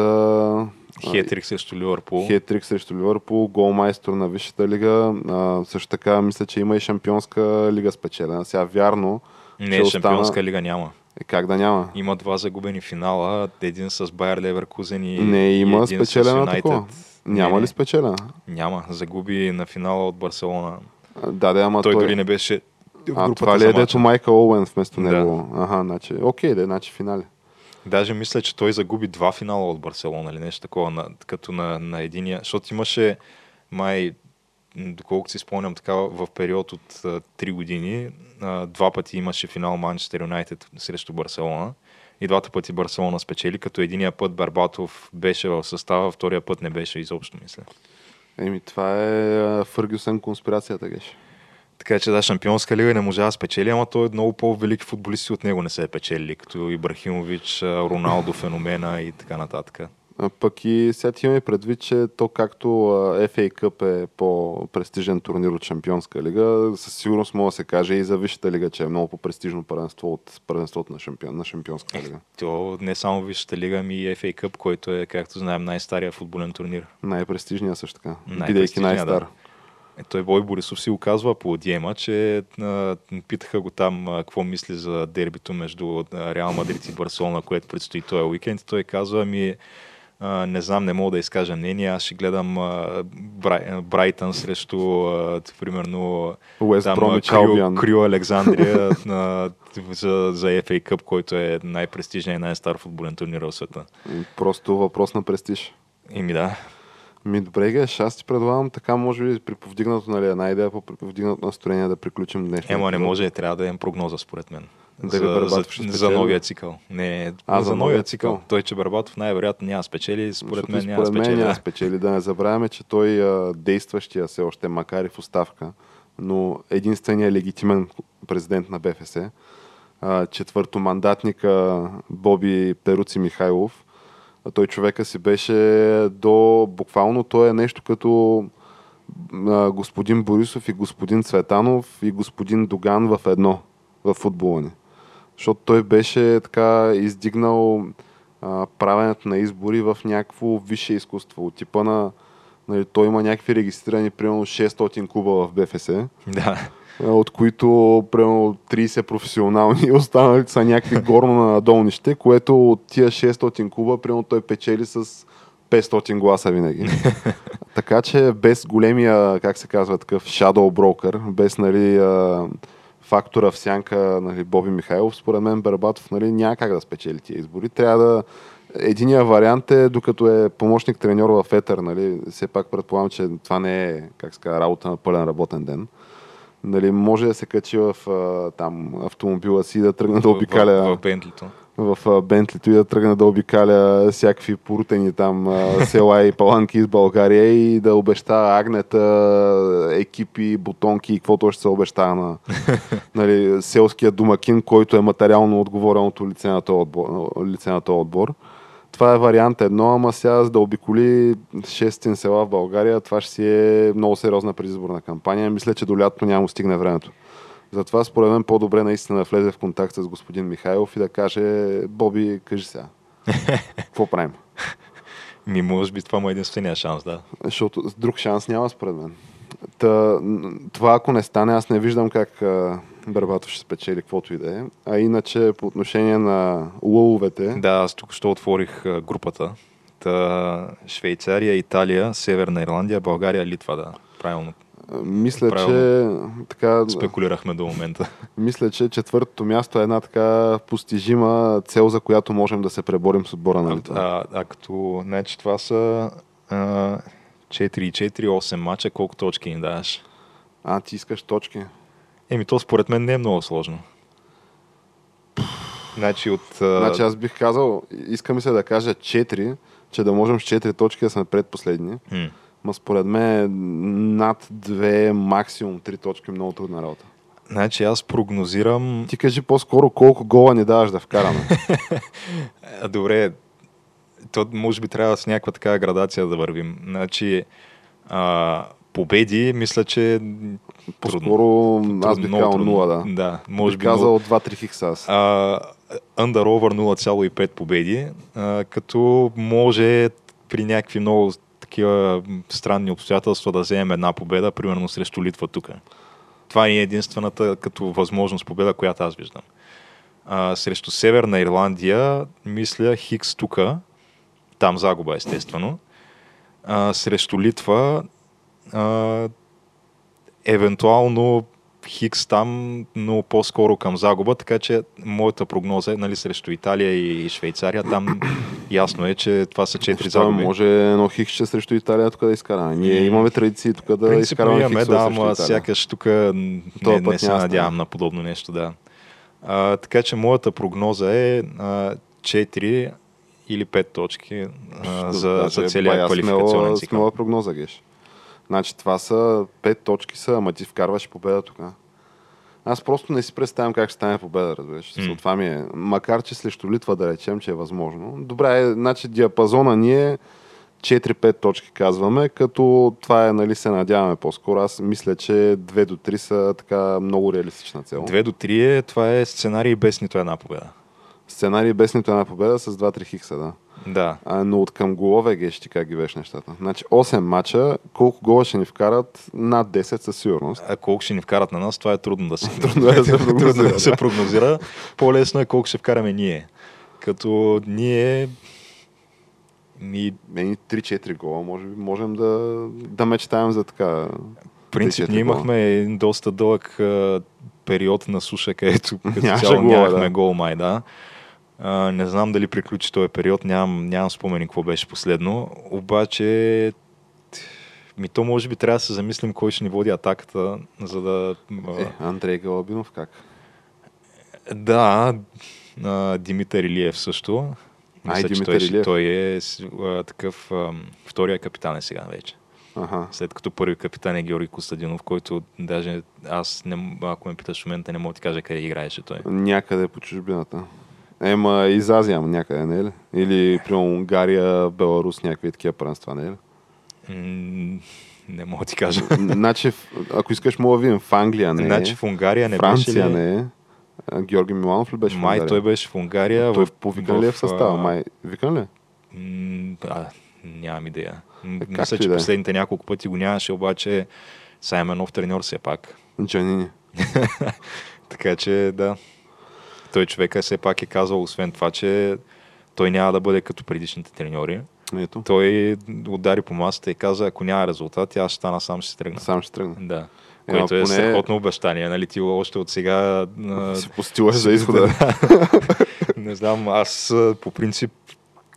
Хетрик срещу Ливърпул. Хетрик срещу Ливърпул, голмайстор на Висшата лига. А, също така мисля, че има и шампионска лига спечелена. Сега вярно, Не, че шампионска остана- лига няма. е, как да няма? Има два загубени финала, един с Байер Леверкузен и Не, има един с спечелена Юнайтед. такова. Няма Не, ли не, спечелена? Няма. Загуби на финала от Барселона. Да, да, ама той, той... дори не беше в А, това ли е дето Майкъл Оуен вместо Да. него? Аха, значи, окей, да, значи финали. Даже мисля, че той загуби два финала от Барселона или нещо такова, на, като на, на единия. Защото имаше май, доколкото си спомням така, в период от а, 3 години, а, два пъти имаше финал Манчестър Юнайтед срещу Барселона. И двата пъти Барселона спечели, като единия път Барбатов беше в състава, втория път не беше изобщо, мисля. Еми, това е Фъргюсън конспирацията, геш. Така че да, Шампионска лига не можа да спечели, ама той е много по-велики футболисти от него не се е печели, като Ибрахимович, Роналдо, феномена и така нататък. Пък и сега имаме предвид, че то както FA Cup е по-престижен турнир от Шампионска лига, със сигурност може да се каже и за Висшата лига, че е много по-престижно първенство от първенството на, шампион, на Шампионска лига. То не само Висшата лига, ами и FA Cup, който е, както знаем, най-стария футболен турнир. Най-престижният също така, бидейки най-стар. да. Е, той Бой Борисов си го казва по Диема, че а, питаха го там а, какво мисли за дербито между Реал Мадрид и Барселона, което предстои този уикенд. Той казва, ами а, не знам, не мога да изкажа мнение, аз ще гледам а, Брай, Брайтън срещу, а, примерно, там, а, Крио, Александрия а, за, за FA Cup, който е най-престижният и най-стар футболен турнир в света. Просто въпрос на престиж. Ими да, Ми добре, Геш, аз ти предлагам така, може би при повдигнато, нали, една идея по повдигнато настроение да приключим днешния. Ема не може, трябва да имам прогноза според мен. Дали за, за, за новия цикъл. Не, А, за, за новия цикъл. цикъл. Той, че Барбатов най-вероятно няма спечели, според Защото мен няма според мен спечели. няма да. спечели. Да не забравяме, че той а, действащия все още, макар и в оставка, но единственият легитимен президент на БФС, четвъртомандатника Боби Перуци Михайлов, той човека си беше до... Буквално той е нещо като господин Борисов и господин Цветанов и господин Доган в едно в футбола ни. Защото той беше така издигнал а, правенето на избори в някакво висше изкуство. От типа на нали, той има някакви регистрирани примерно 600 клуба в БФС, Да. от които примерно 30 професионални останалите са някакви горно на долнище, което от тия 600 клуба примерно той печели с 500 гласа винаги. така че без големия, как се казва, такъв shadow broker, без нали, фактора в сянка нали, Боби Михайлов, според мен Барбатов нали, няма как да спечели тия избори. Трябва да Единия вариант е, докато е помощник треньор в Етър, нали, все пак предполагам, че това не е, как казва, работа на пълен работен ден. Нали, може да се качи в а, там, автомобила си и да тръгне да обикаля В, в Бентлито. в Бентлито и да тръгне да обикаля всякакви порутени там села и паланки из България и да обещава агнета, екипи, бутонки и каквото още се обещава на нали, селския домакин, който е материално отговореното лице на този отбор. Лице на този отбор. Това е вариант едно, ама сега за да обиколи 6 села в България, това ще си е много сериозна предизборна кампания. Мисля, че до лятото няма му стигне времето. Затова според мен по-добре наистина да влезе в контакт с господин Михайлов и да каже, Боби, кажи сега. Какво правим? Ми, може би това му е единствения шанс, да. Защото друг шанс няма според мен. Та, това ако не стане, аз не виждам как а, Барбатов ще спечели каквото и да е. А иначе по отношение на лъвовете, Да, аз тук ще отворих а, групата. Та, Швейцария, Италия, Северна Ирландия, България, Литва, да. Правилно. А, Мисля, Правилно. че така, Спекулирахме до момента. мисля, че четвъртото място е една така постижима цел, за която можем да се преборим с отбора на Литва. А, а като, значи това са а, 4-4, 8 мача, колко точки ни даваш? А, ти искаш точки. Еми, то според мен не е много сложно. Значи от... Значи аз бих казал, иска ми се да кажа 4, че да можем с 4 точки да сме предпоследни. м, Ма според мен над 2, максимум 3 точки много трудна работа. Значи аз прогнозирам... Ти кажи по-скоро колко гола ни даваш да вкараме. Добре, то може би трябва с някаква така градация да вървим. Значи, а, победи, мисля, че По-скоро аз бих казал трудно. 0, да. Да, може бих би казал 2-3 хикса аз. А, under over 0,5 победи, а, като може при някакви много такива странни обстоятелства да вземем една победа, примерно срещу Литва тук. Това е единствената като възможност победа, която аз виждам. А, срещу Северна Ирландия, мисля Хикс тук, там загуба естествено. А, срещу Литва, а, евентуално Хикс там, но по-скоро към загуба, така че моята прогноза е нали, срещу Италия и Швейцария. Там ясно е, че това са четири загуби. може едно хиксче срещу Италия тук да изкараме. Ние М. имаме традиции тук да Принципно изкараме имаме, да, ама сякаш тук не, път не се да надявам на подобно нещо, да. А, така че моята прогноза е а, 4 или 5 точки а, за, Даже за целия квалификационен цикъл. смела прогноза, Геш. Значи това са 5 точки са, ама ти вкарваш победа тук. Аз просто не си представям как ще стане победа, разбираш. Mm. Това ми е. Макар, че срещу Литва да речем, че е възможно. Добре, е, значи диапазона ни е 4-5 точки казваме, като това е, нали, се надяваме по-скоро. Аз мисля, че 2 до 3 са така много реалистична цел. 2 до 3 е, това е сценарий без нито една победа. Сценарий без нито една победа с 2-3 хикса, да. Да. А, но от към голове, Геш, ти как ги веш нещата? Значи 8 мача, колко гола ще ни вкарат? Над 10 със сигурност. А колко ще ни вкарат на нас, това е трудно да се, Трудно е да се трудно прогнозира, да се прогнозира. По-лесно е колко ще вкараме ние. Като ние ни Еми 3-4 гола, може би можем да, да мечтаем за така. принцип, 3-4 ние имахме един доста дълъг а, период на суша, където като цяло гол, нямахме да. гол май, да. А, не знам дали приключи този период, нямам, нямам спомени какво беше последно, обаче ми то може би трябва да се замислим кой ще ни води атаката, за да... Е, Андрей Галабинов как? Да, Димитър Илиев също. Ай, Мисля, че Димитър той, Илиев. той е а, такъв а, втория капитан е сега вече. Аха. След като първи капитан е Георги Костадинов, който даже аз, не, ако ме питаш в момента, не мога да ти кажа къде играеше той. Някъде по чужбината. Ема из Азия някъде, не е ли? Или при Унгария, Беларус, някакви такива първенства, не е ли? Не мога да ти кажа. значи, в- ако искаш, мога да видим в Англия, не е. значи в Унгария не Франция беше ли? не е. Георги Миланов ли беше в Май Унгария? той беше в Унгария. Той в, повикан ли е в състава? Май, викан ли? е? А, нямам идея. Е, Мисля, че да е. последните няколко пъти го нямаше, обаче сега има нов треньор все пак. Джанини. Така че да. Той човека все пак е казал, освен това, че той няма да бъде като предишните треньори. Ето. Той удари по масата и каза, ако няма резултати, аз ще стана сам, ще тръгна. Сам ще тръгна. Да. Е, Което е поне- страхотно обещание, нали? Ти още от сега... Си постилаш за изхода. не знам, аз по принцип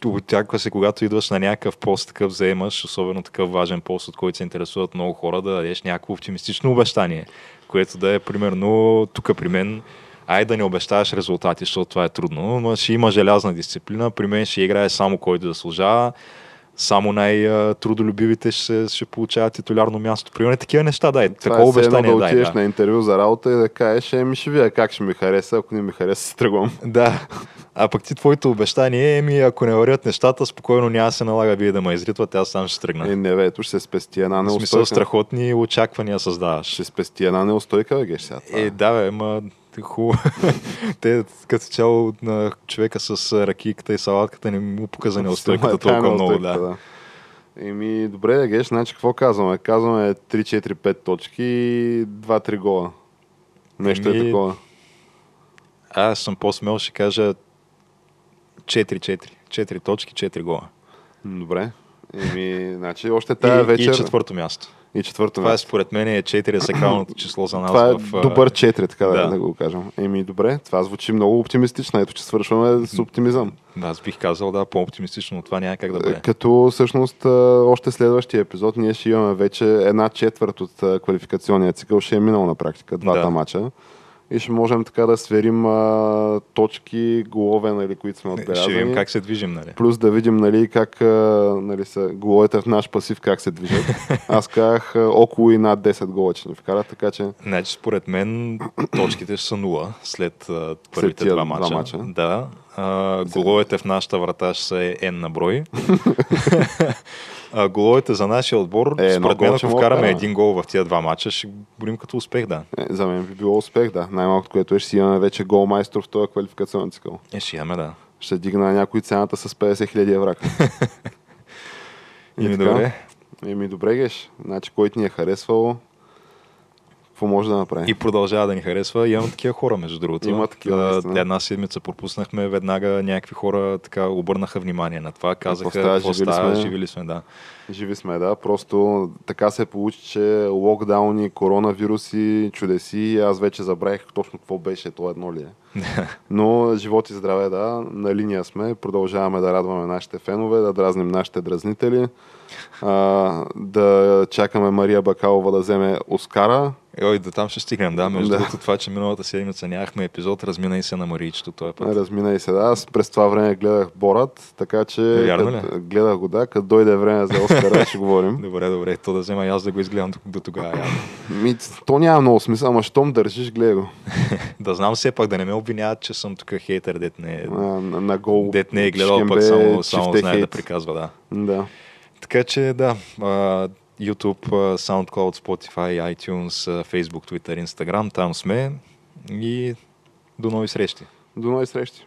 очаква се, когато идваш на някакъв пост, такъв заемаш, особено такъв важен пост, от който се интересуват много хора, да дадеш някакво оптимистично обещание, което да е примерно тук при мен, ай да не обещаваш резултати, защото това е трудно, но ще има желязна дисциплина, при мен ще играе само който да служава, само най-трудолюбивите ще, ще получават титулярно място. Примерно такива неща, дай. Това Такова е обещание, да дай. отидеш Да. на интервю за работа и да кажеш, еми ще видя как ще ми хареса, ако не ми хареса, се тръгвам. Да. А пък ти твоето обещание е, еми, ако не вървят нещата, спокойно няма се налага вие да ме изритвате, аз сам ще тръгна. Е, не бе, ето ще се спести една в смисъл неустойка. страхотни очаквания създаваш. Ще спести една неустойка, бе, сега. това Е, да, бе, ма хубаво. Те като цяло на човека с ракийката и салатката не му показа неустойката Сама е толкова много, да. Еми, добре, да геш, значи какво казваме? Казваме 3-4-5 точки и 2-3 гола. Нещо е Еми, такова. Аз съм по-смел, ще кажа 4-4. 4 точки, 4 гола. Добре. Еми, значи още тая и, вечер... и четвърто място. И четвърто Това е според мен е 4 е сакралното число за нас. Това е в, добър 4, така да. да. го кажем. Еми, добре, това звучи много оптимистично. Ето, че свършваме с оптимизъм. Да, аз бих казал, да, по-оптимистично от това няма как да Е, бъде. Като всъщност още следващия епизод ние ще имаме вече една четвърт от квалификационния цикъл, ще е минал на практика, двата Да. мача. И ще можем така да сверим а, точки, голове, нали, които сме отбелязани. Ще видим как се движим, нали? Плюс да видим нали, как а, нали, са головете в наш пасив как се движат. Аз казах а, около и над 10 гола, че ни вкарат, така че Значи, според мен точките ще са нула след а, първите тия два два мача. мача. Да. А, головете в нашата врата ще са N на брой. а, головете за нашия отбор, Е, според мен, ако да вкараме вкараме. един гол в тия два мача, ще борим като успех, да. е, за мен би било успех, да. Най-малкото, което е, ще си имаме вече голмайстор в този квалификационен цикъл. Е, ще имаме, да. Ще дигна някой цената с 50 000 евра. И Еми, добре. Еми, добре, геш. Значи, който ни е харесвал, какво може да направи? И продължава да ни харесва. Имам такива хора, между другото. Има такива, наистина. Една седмица пропуснахме, веднага някакви хора така обърнаха внимание на това. Казаха, какво живи ли става, сме? живи ли сме, да. Живи сме, да. Просто така се получи, че локдауни, коронавируси, чудеси, и аз вече забравих точно какво беше, то едно ли е. Но живот и здраве, да, на линия сме, продължаваме да радваме нашите фенове, да дразним нашите дразнители, а, да чакаме Мария Бакалова да вземе Оскара. Ой, до там ще стигнем, да. Между Да. другото, това, че миналата седмица нямахме епизод, размина и се на Маричето този път. Размина и се, да. Аз през това време гледах Борат, така че Вярно кът, гледах го, да, като дойде време за Оскара, ще говорим. Добре, добре, то да взема и аз да го изгледам до, тогава. Ми, то няма много смисъл, ама щом държиш, гледай го. да знам все пак да не ме обвиняват, че съм тук хейтер, дет не, А, на, на гол. дет не е гледал, пък само, само знае да приказва, да. Да. Така че да, а, YouTube, SoundCloud, Spotify, iTunes, Facebook, Twitter, Instagram, там сме и до нови срещи. До нови срещи.